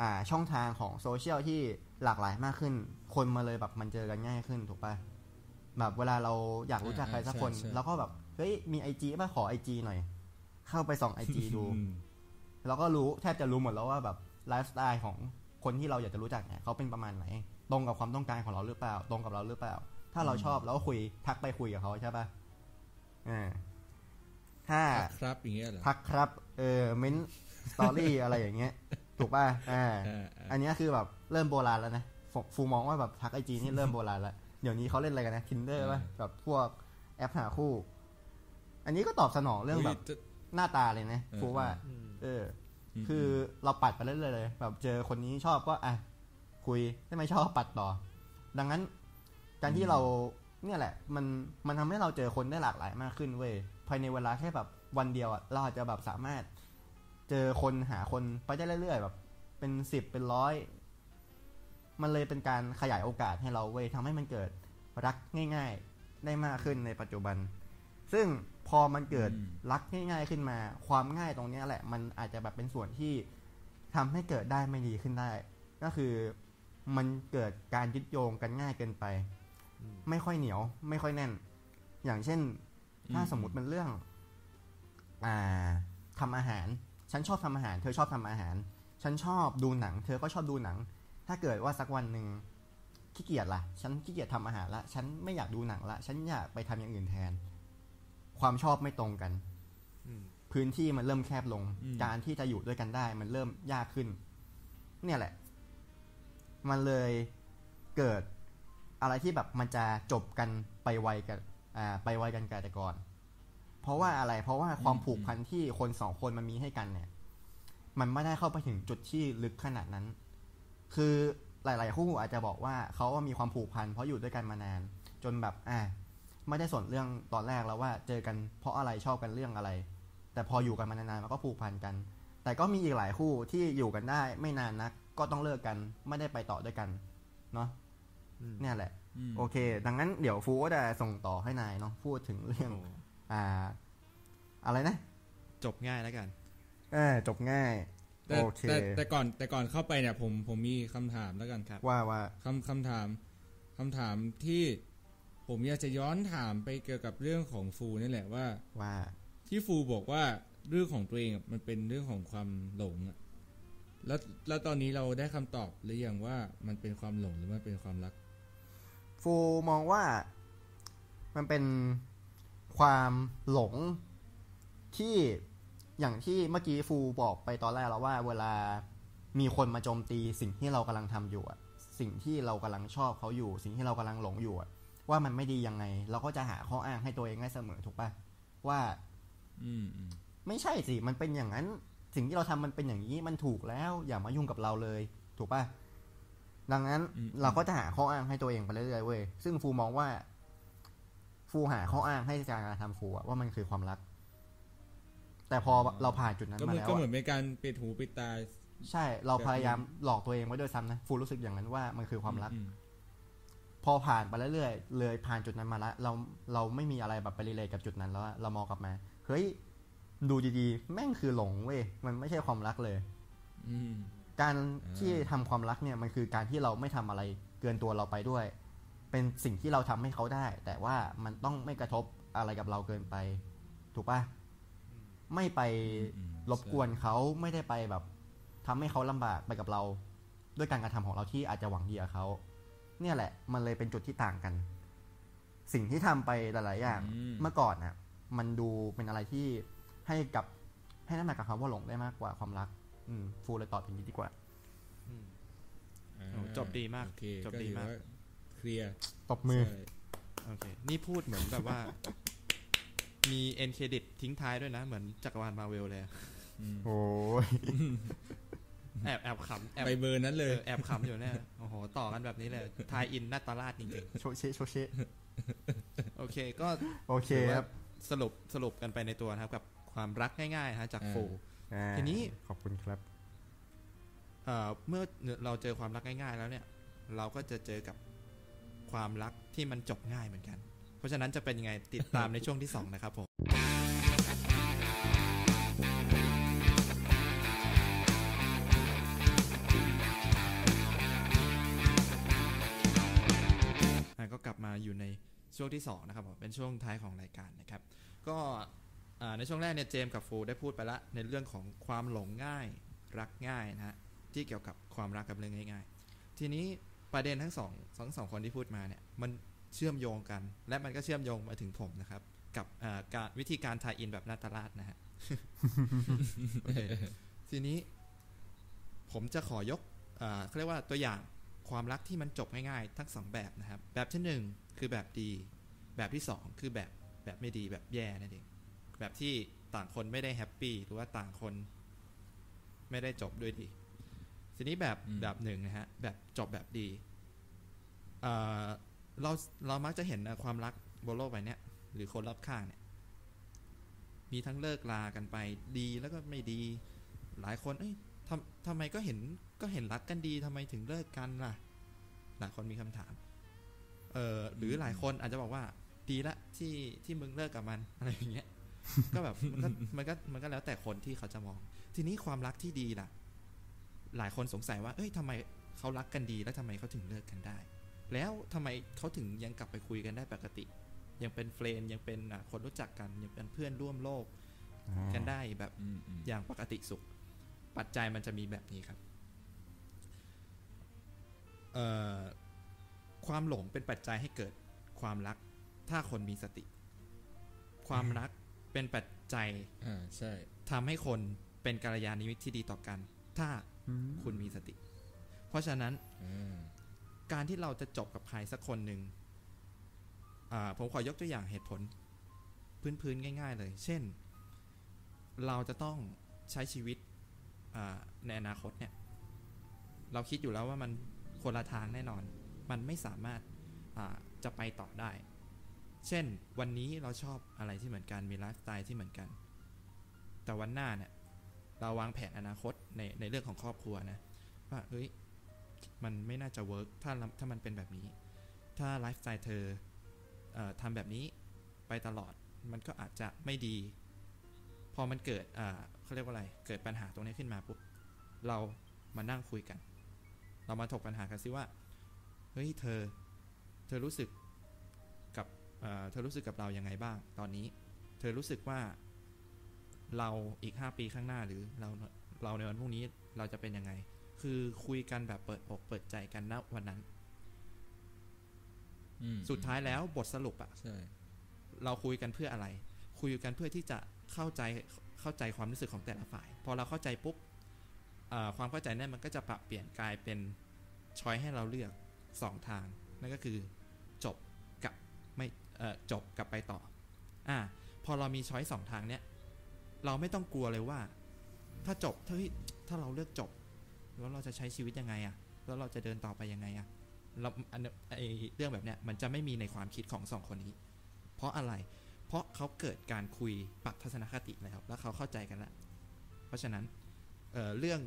อ่าช่องทางของโซเชียลที่หลากหลายมากขึ้น คนมาเลยแบบมันเจอกันง่ายขึ้นถูกปะแบบเวลาเราอยากรู้จักใครสักคนเราก็แบบเฮ้ยมีไอจีป่ะขอไอจีหน่อย เข้าไปส่องไอจีดูอืมเราก็รู้แทบจะรู้หมดแล้วว่าแบบไลฟ์สไตล์ของคนที่เราอยากจะรู้จักเนี่ยเขาเป็นประมาณไหน ตรงกับความต้องการของเราหรือเปล่า ตรงกับเราหรือเปล่า ถ้าเราชอบเราก็คุยทักไปคุยกับเขาใช่ปะอ่าถ้าครับอย่างเงี้ยเหรอทักครับ เออเม้นสตอรี่อะไรอย่างเงี้ย ถูกป่ะอ่าเออเอออันเนี้ยคือแบบเริ่มโบราณแล้วนะฟฟูมองว่าแบบทักไอจีนี่เริ่มโบราณแล้วเดี๋ยวนี้เขาเล่นอะไรกันนะ Tinder ป่ะแบบพวกแอปหาคู่ อันนี้ก็ตอบสนองเรื่องแบบฮ้ยจะ หน้าตาเลยนะเออฟูว่าอืมเออ คือเราปัดไปเรื่อยๆเลย แบบเจอคนนี้ชอบก็อะคุยถ้าไม่ชอบปัดต่อ ดังนั้น การที่เราเนี่ยแหละ มันมันทำให้เราเจอคนได้หลากหลายมากขึ้นเว้ยภายในเวลาแค่แบบวันเดียวอะเราอาจจะแบบสามารถ เจอคนหาคนไปได้เรื่อยๆแบบ เป็นสิบเป็นร้อยมันเลยเป็นการขยายโอกาสให้เราเว้ยทำให้มันเกิดรักง่าย ๆ ได้มากขึ้นในปัจจุบัน ซึ่ง พอมันเกิดอืมรักง่าย ๆขึ้นมา ความง่ายตรงเนี้ยแหละ มันอาจจะแบบเป็นส่วนที่ทำให้เกิดได้ไม่ดีขึ้นได้ ก็คือมันเกิดการยึดโยงกันง่ายเกินไปอืมไม่ค่อยเหนียว ไม่ค่อยแน่น อย่างเช่น ถ้าสมมติมันเรื่อง อ่าทำอาหาร ฉันชอบทำอาหาร เธอชอบทำอาหาร ฉันชอบดูหนัง เธอก็ชอบดูหนัง ถ้าเกิดว่าสักวันหนึ่งขี้เกียจละฉันขี้เกียจทำอาหารละ ฉันไม่อยากดูหนังละ ฉันอยากไปทำอย่างอื่นแทน ความชอบไม่ตรงกันอืมพื้นที่มันเริ่มแคบลงอืมการที่จะอยู่ด้วยกันได้ มันเริ่มยากขึ้น เนี่ยแหละ มันเลยเกิดอะไรที่แบบมันจะจบกันไปไวกันอ่าไปไวกันกว่าแต่ก่อน เพราะว่าอะไร เพราะว่าความผูกพันที่คนสองคนมันมีให้กันเนี่ย มันไม่ได้เข้าไปถึงจุดที่ลึกขนาดนั้น คือหลาย ๆ คู่อาจจะบอกว่าเขาว่ามีความผูกพันเพราะอยู่ด้วยกันมานาน จนแบบ อ่า ไม่ได้สนเรื่องตอนแรกแล้วว่าเจอกันเพราะอะไรชอบกันเรื่องอะไร แต่พออยู่กันมานานๆมันก็ผูกพันกัน แต่ก็มีอีกหลายคู่ที่อยู่กันได้ไม่นานนัก ก็ต้องเลิกกันไม่ได้ไปต่อด้วยกันเนาะอืมเนี่ยแหละอืมโอเค ดังนั้นเดี๋ยวฟูก็จะส่งต่อให้นายเนาะพูดถึงเรื่องโอ้อ่า อะไรนะ จบง่ายแล้วกันเออจบง่ายแต่โอเคแต่แต่ก่อนแต่ก่อนเข้าไปเนี่ย ผมผมมีคำถามแล้วกันครับ ว่าว่าคำคำถามคำถามที่ ผมอยากจะย้อนถามไปเกี่ยวกับเรื่องของฟูนี่แหละว่า ว่า ที่ฟูบอกว่าเรื่องของตัวเองอะมันเป็นเรื่องของความหลงอะแล้วแล้วตอนนี้เราได้คำตอบหรือยังว่ามันเป็นความหลงหรือมันเป็นความรัก ฟูมองว่ามันเป็นความหลงที่อย่างที่เมื่อกี้ฟูบอกไปตอนแรกแล้วว่า เวลามีคนมาโจมตีสิ่งที่เรากำลังทำอยู่อะสิ่งที่เรากำลังชอบเขาอยู่ สิ่งที่เรากำลังหลงอยู่อะ ว่ามันไม่ดียังไง เราก็จะหาข้ออ้างให้ตัวเองได้เสมอถูกปะว่า อืมอืมไม่ใช่สิมันเป็นอย่างนั้น สิ่งที่เราทำมันเป็นอย่างนี้มันถูกแล้ว อย่ามายุ่งกับเราเลย ถูกปะดังนั้นอืมเราก็จะหาข้ออ้างให้ตัวเองไปเรื่อยๆเว้ยซึ่งฟูมองว่า ฟูหาข้ออ้างให้การทำฟูอะว่ามันคือความรัก แต่พอเราผ่านจุดนั้นก็เหมามือนแล้วก็เหมืออะนเป็นการปิดหูปิดตา ใช่ เราพยายามหลอกตัวเองไว้ด้วยซ้ำนะฟูรู้สึกอย่างนั้นว่ามันคือความรักอืม พอผ่านไปเรื่อยๆเลยผ่านจุดนั้นมาแล้วเราเราไม่มีอะไรแบบไปรีเลทกับจุดนั้นแล้วอะเรามองกลับมาเฮ้ยดูดีๆ แม่งคือหลงเว้ยมันไม่ใช่ความรักเลยอืมการที่ทำความรักเนี่ยมันคือการที่เราไม่ทำอะไรเกินตัวเราไปด้วย เป็นสิ่งที่เราทำให้เขาได้ แต่ว่ามันต้องไม่กระทบอะไรกับเราเกินไป ถูกปะไม่ไปอืมรบกวนเขาไม่ได้ไปแบบทำให้เขาลำบากไปกับเรา ด้วยการกระทำของเราที่อาจจะหวังดีกับเขา เนี่ยแหละ มันเลยเป็นจุดที่ต่างกัน สิ่งที่ทำไปหลาย ๆ อย่างอืมเมื่อก่อนน่ะมันดูเป็นอะไรที่ให้กับให้น้ำหนักกับคำว่าหลงได้มากกว่าความรัก อืมฟูเลยตอบอย่างนี้ดีกว่าอืมอ่าโอ้จบดีมากโอเคจบก็ดีถือมากว่าเคลียร์ตบมือใช่โอเคนี่พูดเหมือนแบบว่า มีเอ็นเครดิตทิ้งท้ายด้วยนะ เหมือนจักรวาลมาเวลเลยอะอืมโอ้ย แอบแอบขำแอบไปเบอร์นั้นเอเลยอแอบขำอยู่เนี่ยโอ้โหต่อกันแบบนี้เลยทายอินหน้าตาลาดจริงโชเชโชเชๆโอเคก็โอเคครับสรุปสรุปกันไปในตัวนะครับ กับความรักง่ายๆนะฮะจากอ่าฟูอ่าทีนี้ขอบคุณครับเอ่อเมื่อเราเจอความรักง่าย ๆ แล้วเนี่ย เราก็จะเจอกับความรักที่มันจบง่ายเหมือนกัน เพราะฉะนั้นจะเป็นยังไงติดตามในช่วงที่สองนะครับผม ช่วงที่สองนะครับผมเป็นช่วงท้ายของรายการนะครับ ก็ในช่วงแรกเนี่ยเจมส์กับฟูได้พูดไปละในเรื่องของความหลงง่ายรักง่ายนะฮะที่เกี่ยวกับความรักกับเรื่องง่าย ๆ ทีนี้ประเด็นทั้งสองทั้งสองคนที่พูดมาเนี่ยมันเชื่อมโยงกัน และมันก็เชื่อมโยงมาถึงผมนะครับ กับการวิธีการทายอินแบบนาตาลาดนะฮะทีนี้ ผมจะขอยกเขาเรียกว่าตัวอย่างความรักที่มันจบง่ายๆ ทั้งสองแบบนะครับ แบบที่หนึ่ง คือแบบดี แบบที่สองคือแบบแบบไม่ดีแบบแย่นั่นเองแบบที่ต่างคนไม่ได้แฮปปี้หรือว่าต่างคนไม่ได้จบด้วยดี ทีนี้แบบอืมแบบหนึ่งนะฮะ แบบจบแบบดีเอ่อเราเรามักจะเห็นความรักบนโลกใบเนี้ยหรือคนรอบข้างเนี่ย มีทั้งเลิกลากันไปดีแล้วก็ไม่ดี หลายคนเอ้ยทำทำไมก็เห็นก็เห็นรักกันดีทำไมถึงเลิกกันล่ะ หลายคนมีคำถาม เออหรือหลายคนอาจจะบอกว่าดีละที่ที่มึงเลิกกับมันอะไรอย่างเงี้ย ก็แบบมันก็มันก็มันก็แล้วแต่คนที่เขาจะมอง ทีนี้ความรักที่ดีล่ะ หลายคนสงสัยว่า เอ้ยทำไมเขารักกันดีแล้วทำไมเขาถึงเลิกกันได้ แล้วทำไมเขาถึงยังกลับไปคุยกันได้ปกติ ยังเป็นเฟรนด์ยังเป็นอะคนรู้จักกันยังเป็นเพื่อนร่วมโลกกันได้แบบอืมอืมอย่างปกติสุข ปัจจัยมันจะมีแบบนี้ครับ เอ่อ ความหลงเป็นปัจจัยให้เกิดความรัก ถ้าคนมีสติ ความรักเป็นปัจจัยอ่าใช่ทำให้คนเป็นกัลยาณมิตรที่ดีต่อกัน ถ้าคุณมีสติ เพราะฉะนั้นการที่เราจะจบกับใครสักคนหนึ่งผมขอยกตัวอย่างเหตุผล พื้นๆง่าย ๆ เลย เช่น เราจะต้องใช้ชีวิตในอนาคตเนี่ย เราคิดอยู่แล้วว่ามันคนละทางแน่นอน มันไม่สามารถจะไปต่อได้ เช่นวันนี้เราชอบอะไรที่เหมือนกันมีไลฟ์สไตล์ที่เหมือนกัน แต่วันหน้าเนี่ยเราวางแผนอนาคตในในเรื่องของครอบครัวนะว่าเฮ้ยมันไม่น่าจะ work ถ้าถ้ามันเป็นแบบนี้ ถ้าไลฟ์สไตล์เธอเอทำแบบนี้ไปตลอดมันก็อาจจะไม่ดี พอมันเกิดเขาเรียกว่าอะไร เกิดปัญหาตรงนี้ขึ้นมาปุ๊บเรามานั่งคุยกัน เรามาถกปัญหากันซิว่า เฮ้ยเธอ เธอรู้สึกกับเอ่อเธอรู้สึกกับเรายังไงบ้าง ตอนนี้ เธอรู้สึกว่าเราอีก 5 ปีข้างหน้าหรือเราเราในวันพรุ่งนี้เราจะเป็นยังไง คือคุยกันแบบเปิดอกเปิดใจกันณวันนั้นอืมสุดท้ายแล้วบทสรุปอะใช่เราคุยกันเพื่ออะไร คุยกันเพื่อที่จะเข้าใจเข้าใจความรู้สึกของแต่ละฝ่าย พอเราเข้าใจปุ๊บเอ่อความเข้าใจนั้นมันก็จะปรับเปลี่ยนกลายเป็นช้อยให้เราเลือก สองทาง นั่นก็คือจบกับไม่จบกับไปต่ออ่าพอเรามีช้อยสองทางเนี้ยเราไม่ต้องกลัวเลยว่า ถ้าจบถ้าเฮ้ยถ้าเราเลือกจบ แล้วเราจะใช้ชีวิตยังไงอะแล้วเราจะเดินต่อไปยังไงอะเราอันไอเรื่องแบบเนี้ยมันจะไม่มีในความคิดของสองคนนี้ เพราะอะไร เพราะเขาเกิดการคุยปรับทัศนคติแล้วแล้วเขาเข้าใจกันแล้วเพราะฉะนั้นเเรื่อง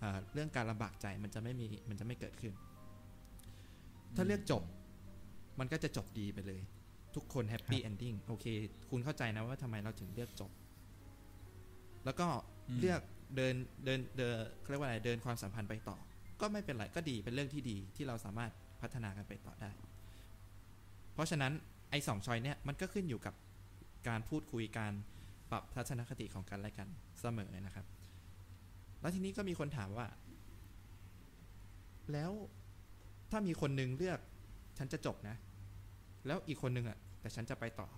เอเรื่องการลำบากใจมันจะไม่มีมันจะไม่เกิดขึ้น ถ้าเลือกจบ มันก็จะจบดีไปเลย ทุกคน happy ending โอเค คุณเข้าใจนะว่าทำไมเราถึงเลือกจบ แล้วก็เลือกเดินเดินเดินเขาเรียกว่าอะไรเดินความสัมพันธ์ไปต่อ ก็ไม่เป็นไรก็ดีเป็นเรื่องที่ดีที่เราสามารถพัฒนากันไปต่อได้ เพราะฉะนั้นไอ้สอง choice เนี่ยมันก็ขึ้นอยู่กับการพูดคุยการปรับทัศนคติของกันและกันเสมอนะครับ แล้วทีนี้ก็มีคนถามว่า แล้ว ถ้ามีคนหนึงเลือก ฉันจะจบนะ แล้วอีกคนหนึงอะ แต่ฉันจะไปต่อ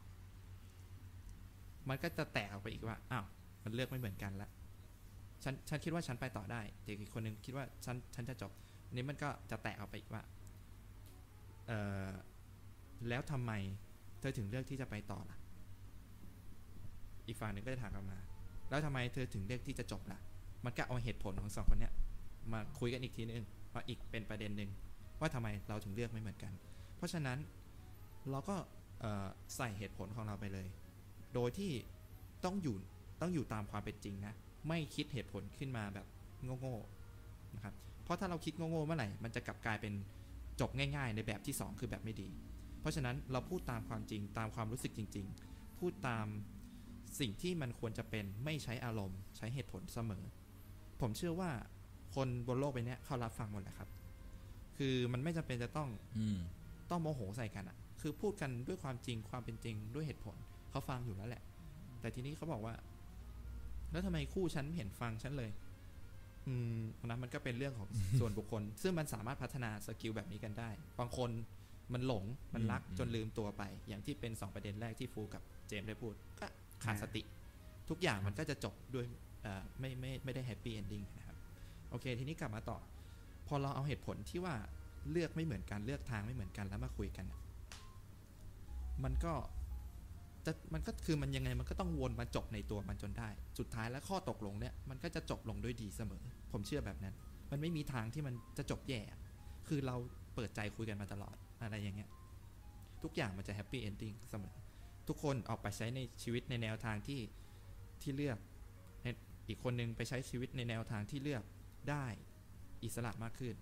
มันก็จะแตกออกไปอีกว่าอ้าวมันเลือกไม่เหมือนกันละฉันฉันคิดว่าฉันไปต่อได้แต่อีกคนหนึงคิดว่าฉันฉันจะจบอันนี้มันก็จะแตกออกไปอีกว่าเออแล้วทำไมเธอถึงเลือกที่จะไปต่อล่ะ อีกฝั่งหนึ่งก็จะถามกลับมา แล้วทำไมเธอถึงเลือกที่จะจบล่ะ มันก็เอาเหตุผลของสองคนเนี้ยมาคุยกันอีกทีนึงว่าอีกเป็นประเด็นหนึ่ง ว่าทำไมเราถึงเลือกไม่เหมือนกัน เพราะฉะนั้นเราก็ใส่เหตุผลของเราไปเลย โดยที่ต้องอยู่ต้องอยู่ตามความเป็นจริงนะ ไม่คิดเหตุผลขึ้นมาแบบโง่ๆนะครับ เพราะถ้าเราคิดโง่ๆเมื่อไหร่ มันจะกลับกลายเป็นจบง่าย ๆ ในแบบที่สองคือแบบไม่ดี เพราะฉะนั้นเราพูดตามความจริงตามความรู้สึกจริง ๆ พูดตามสิ่งที่มันควรจะเป็นไม่ใช้อารมณ์ ใช้เหตุผลเสมอ ผมเชื่อว่าคนบนโลกใบนี้เขารับฟังหมดแหละครับ คือมันไม่จำเป็นจะต้องอืมต้องโมโหใส่กันอะคือพูดกันด้วยความจริงความเป็นจริงด้วยเหตุผลเขาฟังอยู่แล้วแหละ แต่ทีนี้เขาบอกว่า แล้วทำไมคู่ฉันไม่เห็นฟังฉันเลย อืมนะมันก็เป็นเรื่องของส่วนบุคคล ซึ่งมันสามารถพัฒนาสกิลแบบนี้กันได้ บางคนมันหลงมันรักอืมจนลืมตัวไป อย่างที่เป็นสองประเด็นแรกที่ฟูกับเจมส์ได้พูด ก็ขาดสติ ทุกอย่างมันก็จะจบด้วยเอ่อไม่ไม่ไม่ได้ happy ending นะครับ โอเค ทีนี้กลับมาต่อพ อเราเอาเหตุผลที่ว่าเลือกไม่เหมือนกันเลือกทางไม่เหมือนกันแล้วมาคุยกัน มันก็จะมันก็คือมันยังไงมันก็ต้องวนมาจบในตัวมันจนได้ สุดท้ายแล้วข้อตกลงเนี่ยมันก็จะจบลงด้วยดีเสมอ ผมเชื่อแบบนั้น มันไม่มีทางที่มันจะจบแย่ คือเราเปิดใจคุยกันมาตลอดอะไรอย่างเงี้ย ทุกอย่างมันจะ happy ending เสมอ ทุกคนออกไปใช้ในชีวิตในแนวทางที่ที่เลือก อีกคนนึงไปใช้ชีวิตในแนวทางที่เลือกได้ อิสระมากขึ้น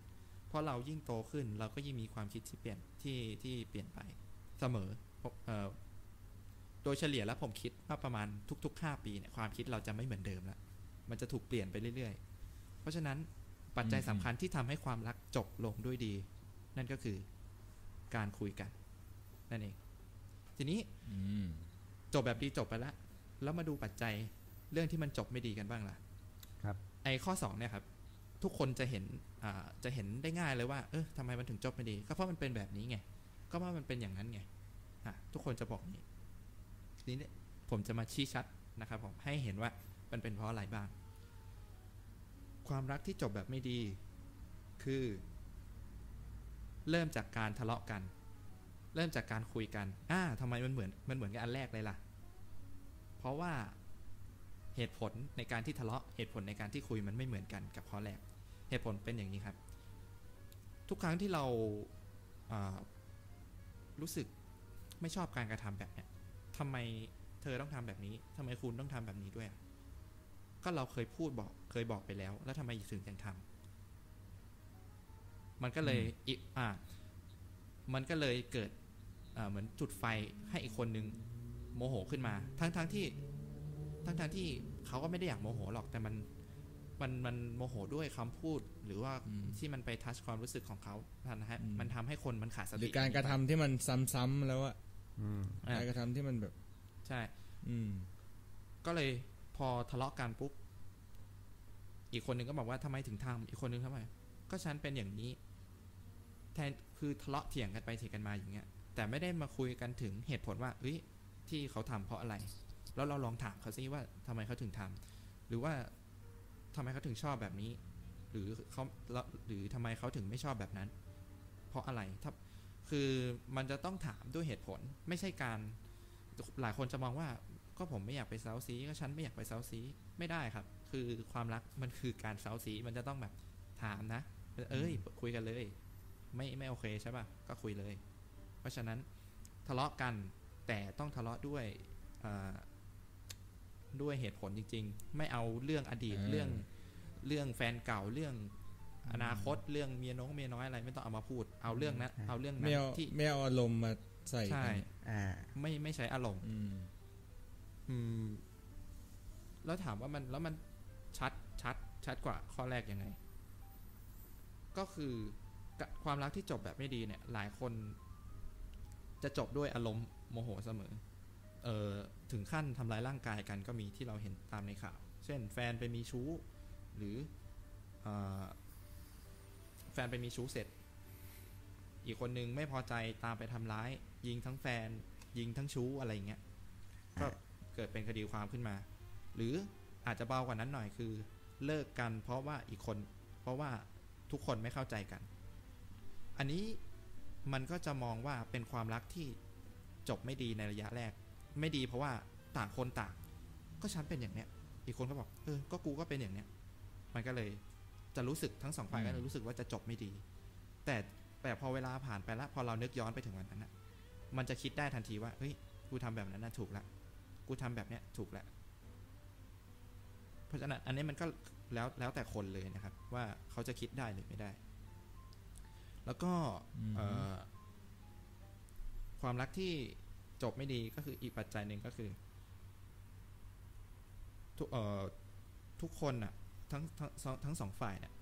เพราะเรายิ่งโตขึ้นเราก็ยิ่งมีความคิดที่เปลี่ยนที่ที่เปลี่ยนไปเสมอผมเอ่อโดยเฉลี่ยแล้วผมคิดว่าประมาณทุก ๆ 5 ปีเนี่ยความคิดเราจะไม่เหมือนเดิมแล้วมันจะถูกเปลี่ยนไปเรื่อย ๆ เพราะฉะนั้นปัจจัยสำคัญที่ทำให้ความรักจบลงด้วยดี นั่นก็คือการคุยกัน นั่นเอง ทีนี้อืมจบแบบดีจบไปแล้วแล้วมาดูปัจจัยเรื่องที่มันจบไม่ดีกันบ้างล่ะ ครับ ไอ้ข้อสองเนี่ยครับ ทุกคนจะเห็นจะเห็นได้ง่ายเลยว่า เออทำไมมันถึงจบไม่ดี ก็เพราะมันเป็นแบบนี้ไง ก็เพราะมันเป็นอย่างนั้นไงทุกคนจะบอกนี้ทีนี้เนี่ยผมจะมาชี้ชัดนะครับผมให้เห็นว่ามันเป็นเพราะอะไรบ้าง ความรักที่จบแบบไม่ดี คือ เริ่มจากการทะเลาะกัน เริ่มจากการคุยกันอ่าทำไมมันเหมือนมันเหมือนกับอันแรกเลยล่ะ เพราะว่าเหตุผลในการที่ทะเลาะเหตุผลในการที่คุยมันไม่เหมือนกันกับข้อแรก เหตุผลเป็นอย่างนี้ครับ ทุกครั้งที่เราอ่ารู้สึกไม่ชอบการกระทำแบบเนี้ยทำไมเธอต้องทำแบบนี้ทำไมคุณต้องทำแบบนี้ด้วยอะก็เราเคยพูดบอกเคยบอกไปแล้ว แล้วทำไมถึงยังทำมันก็เลยอิอ่า มันก็เลยเกิดอ่าเหมือนจุดไฟให้อีกคนนึงโมโหขึ้นมา ทั้งทั้งที่ ทั้งทั้งที่เขาก็ไม่ได้อยากโมโหหรอกแต่มัน มันมันโมโหด้วยคำพูดหรือว่าอืมที่มันไปทัชความรู้สึกของเขามันฮะอืมมันทำให้คนมันขาดสหติรือการกระทำที่มันซ้ำๆแล้วอะอืมอะการกระทำที่มันแบบ ใช่ อืม ก็เลยพอทะเลาะกันปุ๊บอีกคนหนึ่งก็บอกว่าทำไมถึงทำอีกคนหนึ่งทำไม ก็ฉันเป็นอย่างนี้ แทนคือทะเลาะเถียงกันไปเถียงกันมาอย่างเงี้ย แต่ไม่ได้มาคุยกันถึงเหตุผลว่าเอ้ยที่เขาทำเพราะอะไร แล้วเราลองถามเขาซิว่าทำไมเขาถึงทำหรือว่า ทำไมเขาถึงชอบแบบนี้ หรือเขาแล้วหรือทำไมเขาถึงไม่ชอบแบบนั้น เพราะอะไรถ้าคือมันจะต้องถามด้วยเหตุผลไม่ใช่การหลายคนจะมองว่าก็ผมไม่อยากไปเซาซีก็ฉันไม่อยากไปเซาซีไม่ได้ครับ คือความรักมันคือการเซาซีมันจะต้องแบบถามนะ เอ้ย คุยกันเลย ไม่ไม่โอเคใช่ป่ะก็คุยเลย เพราะฉะนั้นทะเลาะกันแต่ต้องทะเลาะด้วยเอ่อ ด้วยเหตุผลจริง ๆ ไม่เอาเรื่องอดีตอ่าเรื่องเรื่องแฟนเก่าเรื่องอนาคตเรื่องเมียน้องเมียน้อยอะไรไม่ต้องเอามาพูด เอาเรื่องนั้นเอาเรื่องนั้ไม่นเอาที่ไม่เอาอารมณ์มาใส่ใช่กันอ่าไม่ไม่ใช้อารมณ์อืมอืมแล้วถามว่ามันแล้วมันชัดชัด ชัดกว่าข้อแรกยังไง ก็คือกะความรักที่จบแบบไม่ดีเนี่ย หลายคนจะจบด้วยอารมณ์โมโหเสมอ เออ ถึงขั้นทำร้ายร่างกายกันก็มีที่เราเห็นตามในข่าว เช่นแฟนไปมีชู้ หรืออแฟนไปมีชู้เสร็จ อีกคนนึงไม่พอใจตามไปทำร้าย ยิงทั้งแฟน ยิงทั้งชู้อะไรอย่างเงี้ยก็เกิดเป็นคดีความขึ้นมา หรืออาจจะเบากว่านั้นหน่อยคือ เลิกกันเพราะว่าอีกคน เพราะว่าทุกคนไม่เข้าใจกัน อันนี้มันก็จะมองว่าเป็นความรักที่จบไม่ดีในระยะแรก ไม่ดีเพราะว่าต่างคนต่าง ก็ฉันเป็นอย่างเนี้ย อีกคนก็บอกเออก็กูก็เป็นอย่างเนี้ย มันก็เลยจะรู้สึกทั้งสองฝ่ายอืมก็จะรู้สึกว่าจะจบไม่ดี แต่แต่พอเวลาผ่านไปแล้วพอเรานึกย้อนไปถึงวันนั้นนะมันจะคิดได้ทันทีว่าเฮ้ยกูทำแบบนั้นนะถูกละกูทำแบบเนี้ยถูกแล้วเพราะฉะนั้นอันนี้มันก็แล้วแล้วแต่คนเลยนะครับ ว่าเขาจะคิดได้หรือไม่ได้ แล้วก็อืมเอ่อความรักที่ จบไม่ดีก็คืออีกปัจจัยหนึ่งก็คือ ทุกเอ่อทุกคนน่ะทั้งทั้งสองทั้งสองฝ่ายเนี่ย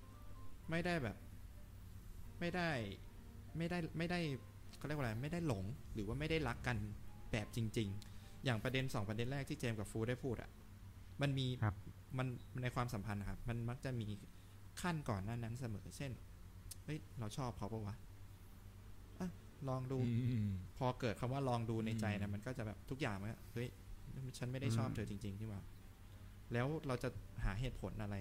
ไม่ได้แบบ ไม่ได้ไม่ได้ไม่ได้เขาเรียกว่าอะไรไม่ได้หลงหรือว่าไม่ได้รักกันแบบจริง ๆ อย่างประเด็นสองประเด็นแรกที่เจมส์กับฟูได้พูดอะ่ะมันมีครับมันในความสัมพันธ์นะครับ มันมักจะมีขั้นก่อนหน้านั้นเสมอเช่นเฮ้ยเราชอบเขาปะวะอะ ลองดูอืมพอเกิดคำว่าลองดูในใจอืนะมมันก็จะแบบทุกอย่างมันก็เฮ้ยฉันไม่ได้ชอบอืมเธอจริงๆที่ว่า แล้วเราจะหาเหตุผลอะไร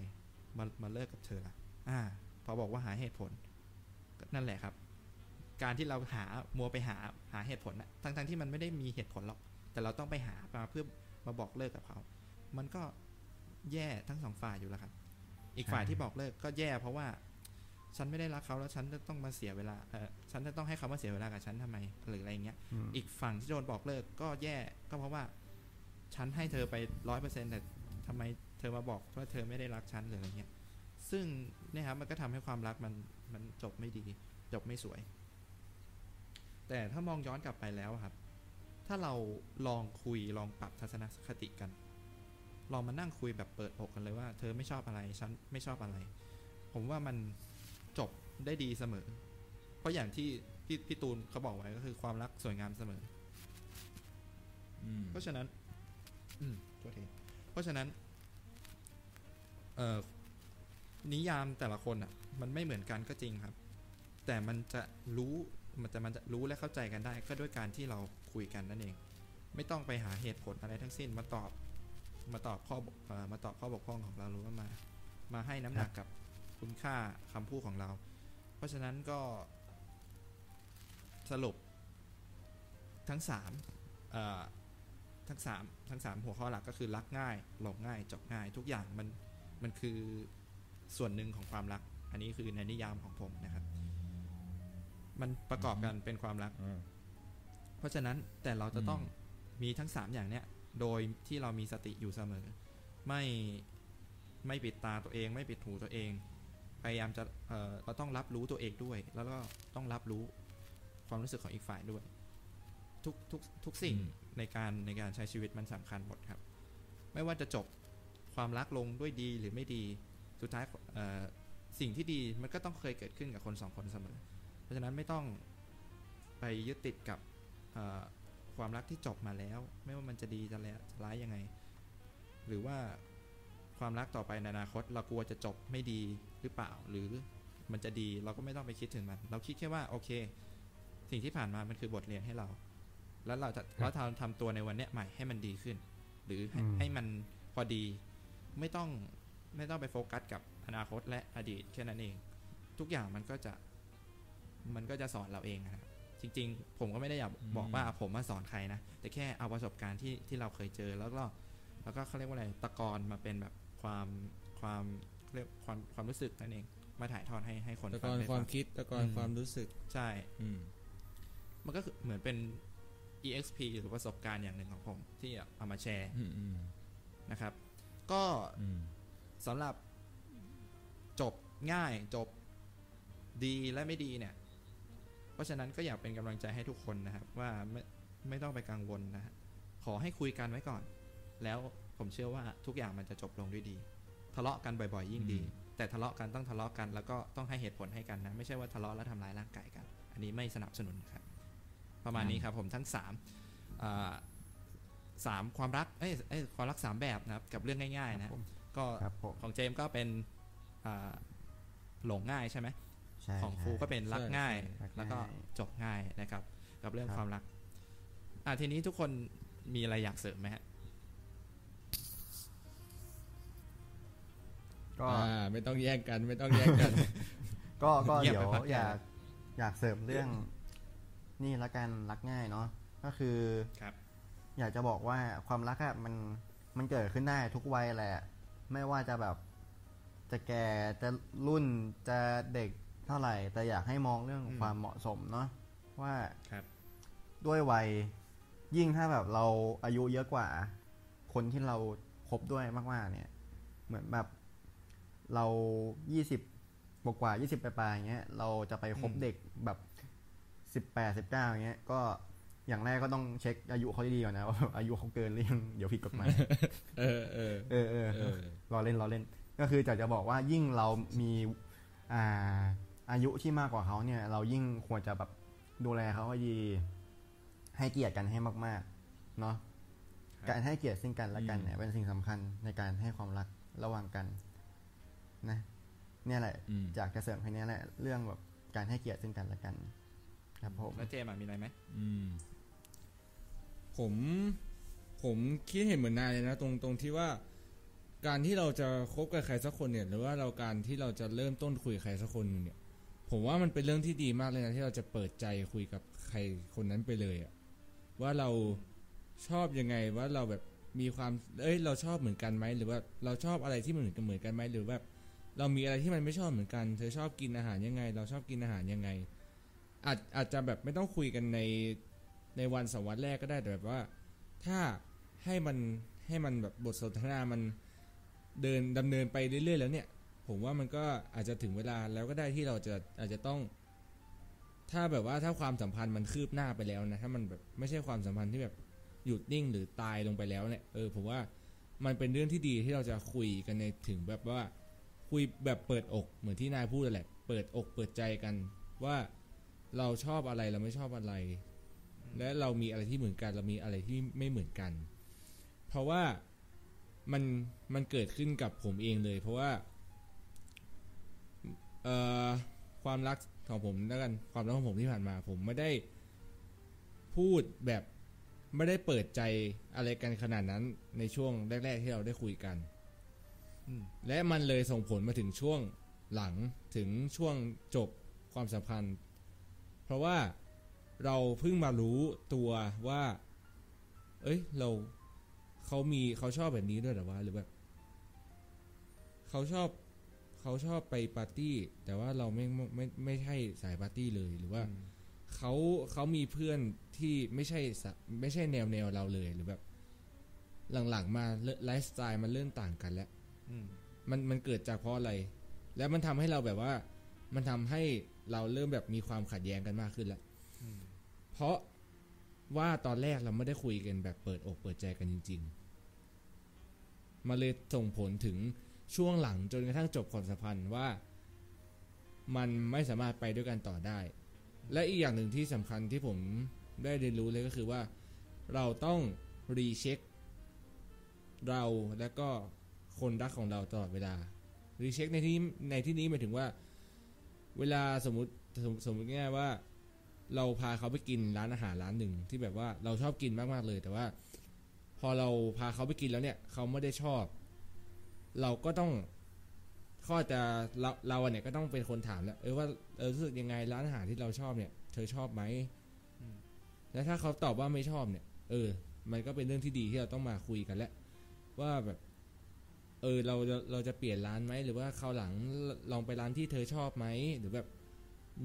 มามาเลิกกับเธอล่ะอ่า พอบอกว่าหาเหตุผลก็นั่นแหละครับ การที่เราหามัวไปหาหาเหตุผลนะทั้งทั้งๆที่มันไม่ได้มีเหตุผลหรอก แต่เราต้องไปหามาเพื่อมาบอกเลิกกับเขา มันก็แย่ทั้งสองฝ่ายอยู่แล้วครับ อีกฝ่ายใช่ที่บอกเลิกก็แย่เพราะว่า ฉันไม่ได้รักเขาแล้วฉันจะต้องมาเสียเวลาเออฉันจะต้องให้เขามาเสียเวลากับฉันทำไมหรืออะไรเงี้ยอืมอีกฝั่งที่โดนบอกเลิกก็แย่ก็เพราะว่า ฉันให้เธอไปร้อยเปอร์เซ็นต์แต่ทำไมเธอมาบอกว่าเธอไม่ได้รักฉันหรืออะไรเงี้ยซึ่งเนี่ยครับมันก็ทำให้ความรักมันมันจบไม่ดี จบไม่สวย แต่ถ้ามองย้อนกลับไปแล้วอะครับ ถ้าเราลองคุยลองปรับทัศนคติกัน ลองมานั่งคุยแบบเปิดอกกันเลยว่า เธอไม่ชอบอะไรฉันไม่ชอบอะไร ผมว่ามันจบ ได้ดีเสมอ เพราะอย่างที่พี่พี่ตูนเขาบอกไว้ก็คือความรักสวยงามเสมอ อืมเพราะฉะนั้น อืมโทษทีเพราะฉะนั้น เอ่อนิยามแต่ละคนอะ มันไม่เหมือนกันก็จริงครับ แต่มันจะรู้มันจะมันจะรู้และเข้าใจกันได้ ก็ด้วยการที่เราคุยกันนั่นเอง ไม่ต้องไปหาเหตุผลอะไรทั้งสิ้นมาตอบ มาตอบข้อบกเอ่อมาตอบข้อบกพร่องของเราหรือว่ามา มาให้น้ำหนักกับคุณค่าคำพูดของเรา เพราะฉะนั้นก็สรุปทั้งสามเอ่อทั้งสามทั้งสามหัวข้อหลักก็คือรักง่ายหลงง่ายจบง่าย ทุกอย่างมันมันคือส่วนหนึ่งของความรัก อันนี้คือในนิยามของผมนะครับ มันประกอบกันเป็นความรักอ่าเพราะฉะนั้นแต่เราจะอืมต้องมีทั้ง 3 อย่างเนี้ยโดยที่เรามีสติอยู่เสมอ ไม่ไม่ปิดตาตัวเอง ไม่ปิดหูตัวเอง พยายามจะเอ่อเราต้องรับรู้ตัวเองด้วย แล้วก็ต้องรับรู้ความรู้สึกของอีกฝ่ายด้วย ทุกทุกทุกสิ่งอืมในการในการใช้ชีวิตมันสำคัญหมดครับ ไม่ว่าจะจบความรักลงด้วยดีหรือไม่ดีสุดท้ายเอ่อสิ่งที่ดีมันก็ต้องเคยเกิดขึ้นกับคนสองคนเสมอ เพราะฉะนั้นไม่ต้องไปยึดติดกับเอ่อความรักที่จบมาแล้ว ไม่ว่ามันจะดีจะแล้วจะร้ายยังไง หรือว่า ความรักต่อไปในอนาคต เรากลัวจะจบไม่ดีหรือเปล่า หรือมันจะดีเราก็ไม่ต้องไปคิดถึงมัน เราคิดแค่ว่าโอเค สิ่งที่ผ่านมามันคือบทเรียนให้เรา แล้วเราจะเราทำทำตัวในวันเนี้ยใหม่ให้มันดีขึ้น หรือให้อืมให้มันพอดีไม่ต้องไม่ต้องไปโฟกัสกับอนาคตและอดีตแค่นั้นเอง ทุกอย่างมันก็จะมันก็จะสอนเราเองนะครับจริง ๆ ผมก็ไม่ได้อยากบอกว่าผมมาสอนใครนะ แต่แค่เอาประสบการณ์ที่ที่เราเคยเจอแล้วก็ แล้วก็เขาเรียกว่าอะไรตะกอนมาเป็นแบบ ความความเรียกความความรู้สึกนั่นเอง มาถ่ายทอดให้ให้คนตะกฟัองนได้ความฟังคิดตะกอนอืมความรู้สึกใช่ อืมมันก็คือเหมือนเป็น exp หรือประสบการณ์อย่างหนึ่งของผม ที่เอามาแชร์อืมอืมนะครับ ก็อืมสำหรับจบง่ายจบดีและไม่ดีเนี่ย เพราะฉะนั้นก็อยากเป็นกำลังใจให้ทุกคนนะครับ ว่าไม่ไม่ต้องไปกังวลนะฮะขอให้คุยกันไว้ก่อน แล้วผมเชื่อว่าทุกอย่างมันจะจบลงด้วยดี ทะเลาะกันบ่อยๆ ยิ่งดี แต่ทะเลาะกันต้องทะเลาะกันแล้วก็ต้องให้เหตุผลให้กันนะ ไม่ใช่ว่าทะเลาะแล้วทำร้ายร่างกายกัน อันนี้ไม่สนับสนุนครับ ประมาณนี้ครับผมทั้งสามอ่าสามความรักเอ้ยเอ้ยความรักสามแบบนะครับ กับเรื่องง่ายๆครันะบผมก็ครับผมของเจมส์ก็เป็นอ่าหลงง่ายใช่ไหมใช่ของครูใช่ก็เป็นรักง่ายรักง่าย แล้วก็จบง่ายนะครับ กับเรื่องครับความรักอ่าทีนี้ทุกคนมีอะไรอยากเสริมไหมฮะ ก็อ่าไม่ต้องแย่งกันไม่ต้องแย่งกัน ก็ก็เงียบเดี๋ยวไปพักใหญ่อยากอยากเสริมเรื่องนี่ละกันรักง่ายเนาะก็คือครับ อยากจะบอกว่าความรักอะมันมันเกิดขึ้นได้ทุกวัยแหละ ไม่ว่าจะแบบจะแก่จะรุ่นจะเด็กเท่าไหร่ แต่อยากให้มองเรื่องอืมความเหมาะสมเนาะว่าครับ ด้วยวัยยิ่งถ้าแบบเราอายุเยอะกว่า คนที่เราคบด้วยมากๆเนี่ย เหมือนแบบ เรายี่สิบกว่ายี่สิบปลายๆอย่างเงี้ย เราจะไปคบอืมเด็กแบบสิบแปดสิบเก้าอย่างเงี้ย ก็อย่างแรกก็ต้องเช็คอายุเขาดีๆก่อนนะว่าอายุเขาเกินหรือยังเดี๋ยวผิดกฎหมายเออเออเออเออเออรอเล่นรอเล่น ก็คือจะจะบอกว่ายิ่งเรามีอ่าอายุที่มากกว่าเขาเนี่ย เรายิ่งควรจะแบบดูแลเขาให้ดี ให้เกียรติกันให้มาก ๆ เนาะครับการให้เกียรติซึ่งกันและกันเนี่ยอืมเป็นสิ่งสำคัญในการให้ความรักระหว่างกัน นะเนี่ยแหละอืมอยากจะเสริมแค่นี้แหละ เรื่องแบบการให้เกียรติซึ่งกันและกัน ครับผมแล้วเจมส์อะมีอะไรไหมอืม ผม ผมคิดเห็นเหมือนนายเลยนะตรงตรงที่ว่า การที่เราจะคบกับใครสักคนเนี่ย หรือว่าเราการที่เราจะเริ่มต้นคุยกับใครสักคนหนึ่งเนี่ย ผมว่ามันเป็นเรื่องที่ดีมากเลยนะที่เราจะเปิดใจคุยกับใครคนนั้นไปเลยอะว่าเราชอบยังไงว่าเราแบบมีความ เอ้ย เราชอบเหมือนกันไหมหรือว่าเราชอบอะไรที่มันเหมือนกันเหมือนกันไหมหรือแบบ เรามีอะไรที่มันไม่ชอบเหมือนกัน เธอชอบกินอาหารยังไง เราชอบกินอาหารยังไง อาจอาจจะแบบไม่ต้องคุยกันในในวันสองวันแรกก็ได้แต่แบบว่า ถ้าให้มันให้มันแบบบทสนทนามันเดินดำเนินไปเรื่อยๆแล้วเนี่ย ผมว่ามันก็อาจจะถึงเวลาแล้วก็ได้ที่เราจะอาจจะต้อง ถ้าแบบว่าถ้าความสัมพันธ์มันคืบหน้าไปแล้วนะ ถ้ามันแบบไม่ใช่ความสัมพันธ์ที่แบบหยุดนิ่งหรือตายลงไปแล้วเนี่ยเออผมว่ามันเป็นเรื่องที่ดีที่เราจะคุยกันในถึงแบบว่า คุยแบบเปิดอกเหมือนที่นายพูดแหละ เปิดอกเปิดใจกัน ว่าเราชอบอะไรเราไม่ชอบอะไร และเรามีอะไรที่เหมือนกัน เรามีอะไรที่ไม่เหมือนกัน เพราะว่ามันมันเกิดขึ้นกับผมเองเลย เพราะว่าเอ่อความรักของผมแล้วกันความรักของผมที่ผ่านมา ผมไม่ได้พูดแบบไม่ได้เปิดใจอะไรกันขนาดนั้นในช่วงแรก ๆ ที่เราได้คุยกัน และมันเลยส่งผลมาถึงช่วงหลังถึงช่วงจบความสัมพันธ์ เพราะว่าเราเพิ่งมารู้ตัวว่า เอ้ย เราเขามีเขาชอบแบบนี้ด้วยเหรอวะหรือแบบเขาชอบเขาชอบไปปาร์ตี้ แต่ว่าเราไม่ไม่ไม่ไม่ใช่สายปาร์ตี้เลยหรือว่าอืมเขาเขามีเพื่อนที่ไม่ใช่สะไม่ใช่แนวแนวเราเลยหรือแบบ หลังๆมาไลฟ์สไตล์มันเริ่มต่างกันแล้วอื มมันมันเกิดจากเพราะอะไร แล้วมันทำให้เราแบบว่า มันทำให้เราเริ่มแบบมีความขัดแย้งกันมากขึ้นแล้วอืมเพราะว่าตอนแรกเราไม่ได้คุยกันแบบเปิดอกเปิดใจกันจริง ๆมาเลยส่งผลถึงช่วงหลังจนกระทั่งจบความสัมพันธ์ว่า มันไม่สามารถไปด้วยกันต่อได้ และอีกอย่างหนึ่งที่สำคัญที่ผมได้เรียนรู้เลยก็คือว่า เราต้องรีเช็คเราและก็ คนรักของเราตลอดเวลารีเช็คในที่ในที่นี้หมายถึงว่า เวลาสมมติสมสมมติง่ายว่า เราพาเขาไปกินร้านอาหารร้านหนึ่งที่แบบว่าเราชอบกินมากๆเลย แต่ว่า พอเราพาเขาไปกินแล้วเนี่ย เขาไม่ได้ชอบ เราก็ต้องข้อจะเราเราเนี่ยก็ต้องเป็นคนถามแล้วเออว่าเออรู้สึกยังไงร้านอาหารที่เราชอบเนี่ย เธอชอบไหมมแล้วถ้าเขาตอบว่าไม่ชอบเนี่ย เออ มันก็เป็นเรื่องที่ดีที่เราต้องมาคุยกันแล้วว่าแบบ เออเราเราจะเปลี่ยนร้านไหมหรือว่าคราวหลังลองไปร้านที่เธอชอบไหมหรือแบบ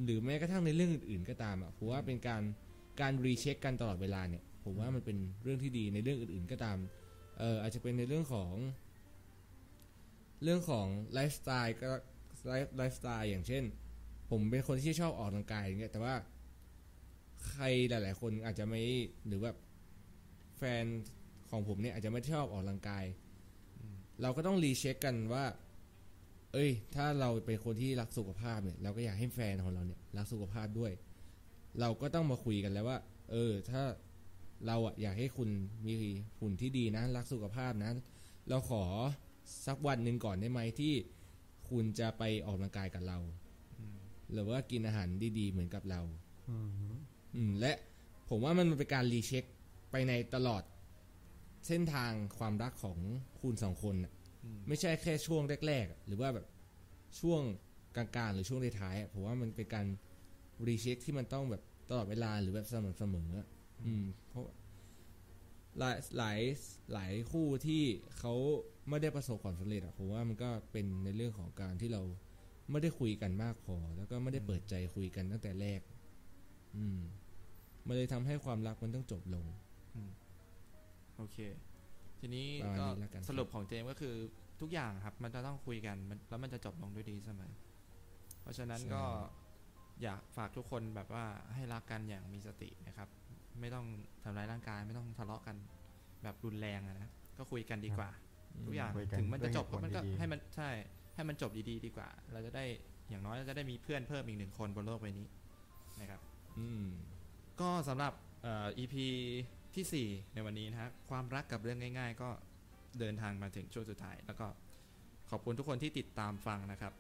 หรือแม้กระทั่งในเรื่องอื่นๆก็ตามอะผมว่าเป็นการการรีเช็คกันตลอดเวลาเนี่ย ผมว่ามันเป็นเรื่องที่ดีในเรื่องอื่นๆก็ตามเอออาจจะเป็นในเรื่องของ เรื่องของไลฟ์สไตล์ก็ไลฟ์ไลฟ์สไตล์อย่างเช่น ผมเป็นคนที่ชอบออกกำลังกายอย่างเงี้ยแต่ว่าใครหลาย ๆ คนอาจจะไม่หรือแบบแฟนของผมเนี่ยอาจจะไม่ชอบออกกำลังกาย เราก็ต้อง recheck กันว่า เอ้ย ถ้าเราเป็นคนที่รักสุขภาพเนี่ย เราก็อยากให้แฟนของเราเนี่ยรักสุขภาพด้วย เราก็ต้องมาคุยกันแล้วว่า เออ ถ้าเราอะอยากให้คุณมีหุ่นที่ดีนะ รักสุขภาพนะ เราขอสักวันหนึ่งก่อนได้ไหมที่คุณจะไปออกกำลังกายกับเราอืมหรือว่ากินอาหารดีๆ เหมือนกับเราอืมอืมและผมว่ามันเป็นการรีเช็คไปในตลอด เส้นทางความรักของคุณสองคนน่ะอืมไม่ใช่แค่ช่วงแรกๆอะหรือว่าแบบช่วงกลางๆหรือช่วงท้ายๆอะผมว่ามันเป็นการรีเช็คที่มันต้องแบบตลอดเวลาหรือแบบสม่ำเสมออะอืม เพราะหลายหลายหลายคู่ที่เขาไม่ได้ประสบความสำเร็จอะผมว่ามันก็เป็นในเรื่องของการที่เราไม่ได้คุยกันมากพอ แล้วก็ไม่ได้เปิดใจคุยกันตั้งแต่แรก อืม มันเลยทำให้ความรักมันต้องจบลง โอเค ทีนี้ประมาณก็นี้แล้วกันครับสรุปของเจมส์ก็คือทุกอย่างครับ มันจะต้องคุยกันมันแล้วมันจะจบลงด้วยดีเสมอเพราะฉะนั้นก็อยากฝากทุกคนแบบว่าให้รักกันอย่างมีสตินะครับ ไม่ต้องทำร้ายร่างกาย ไม่ต้องทะเลาะกันแบบรุนแรงอะนะก็คุยกันดีกว่า ทุกอย่างคุยกันถึงมันจะจบด้วยเหตุผลก็มันก็ดีๆให้มันใช่ ให้มันจบดีๆ ดีกว่า เราจะได้อย่างน้อยเราจะได้มีเพื่อนเพิ่มอีกหนึ่งคนบนโลกใบนี้นะครับ อืมก็สำหรับเอ่อ EP ที่ 4 ในวันนี้นะฮะความรักกับเรื่องง่าย ๆ ก็เดินทางมาถึงช่วงสุดท้าย แล้วก็ขอบคุณทุกคนที่ติดตามฟังนะครับ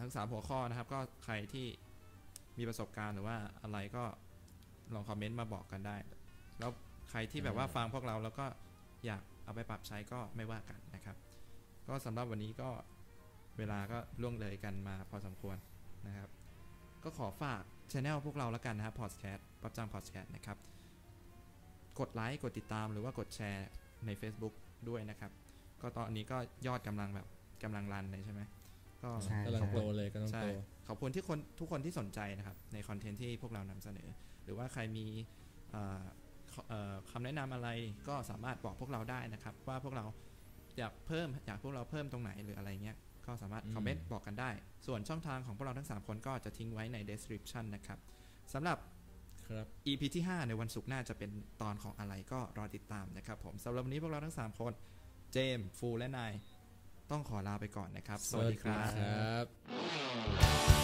ทั้ง 3 หัวข้อนะครับ ก็ใครที่มีประสบการณ์หรือว่าอะไรก็ลองคอมเมนต์มาบอกกันได้ แล้วใครที่แบบว่าฟังพวกเราแล้วก็อยากเอาไปปรับใช้ก็ไม่ว่ากันนะครับ ก็สำหรับวันนี้ก็เวลาก็ล่วงเลยกันมาพอสมควรนะครับ ก็ขอฝากช anel พวกเราแล้วกันนะครับพอดแคสต์ปับจังพอดแคสต์นะครับ กดไลค์กดติดตามหรือว่ากดแชร์ใน Facebook ด้วยนะครับ ก็ตอนนี้ก็ยอดกำลังแบบกำลังรันเลยใช่ไหมก็ใช่กำลังโตเลยกำลังใช่โตขอบคุณที่คนทุกคนที่สนใจนะครับ ในคอนเทนต์ที่พวกเรานำเสนอ หรือว่าใครมีเอ่อขอเอ่อคำแนะนำอะไรก็สามารถบอกพวกเราได้นะครับ ว่าพวกเราอยากเพิ่มอยากพวกเราเพิ่มตรงไหนหรืออะไรเงี้ยก็สามารถอืมคอมเมนต์บอกกันได้ ส่วนช่องทางของพวกเราทั้ง 3 คนก็จะทิ้งไว้ใน description นะครับสำหรับ ครับ EP ที่ 5 ในวันศุกร์หน้าจะเป็นตอนของอะไรก็รอติดตามนะครับผมสำหรับวันนี้พวกเราทั้ง 3 คน เจมฟูและนาย ต้องขอลาไปก่อนนะครับ สวัสดีครับ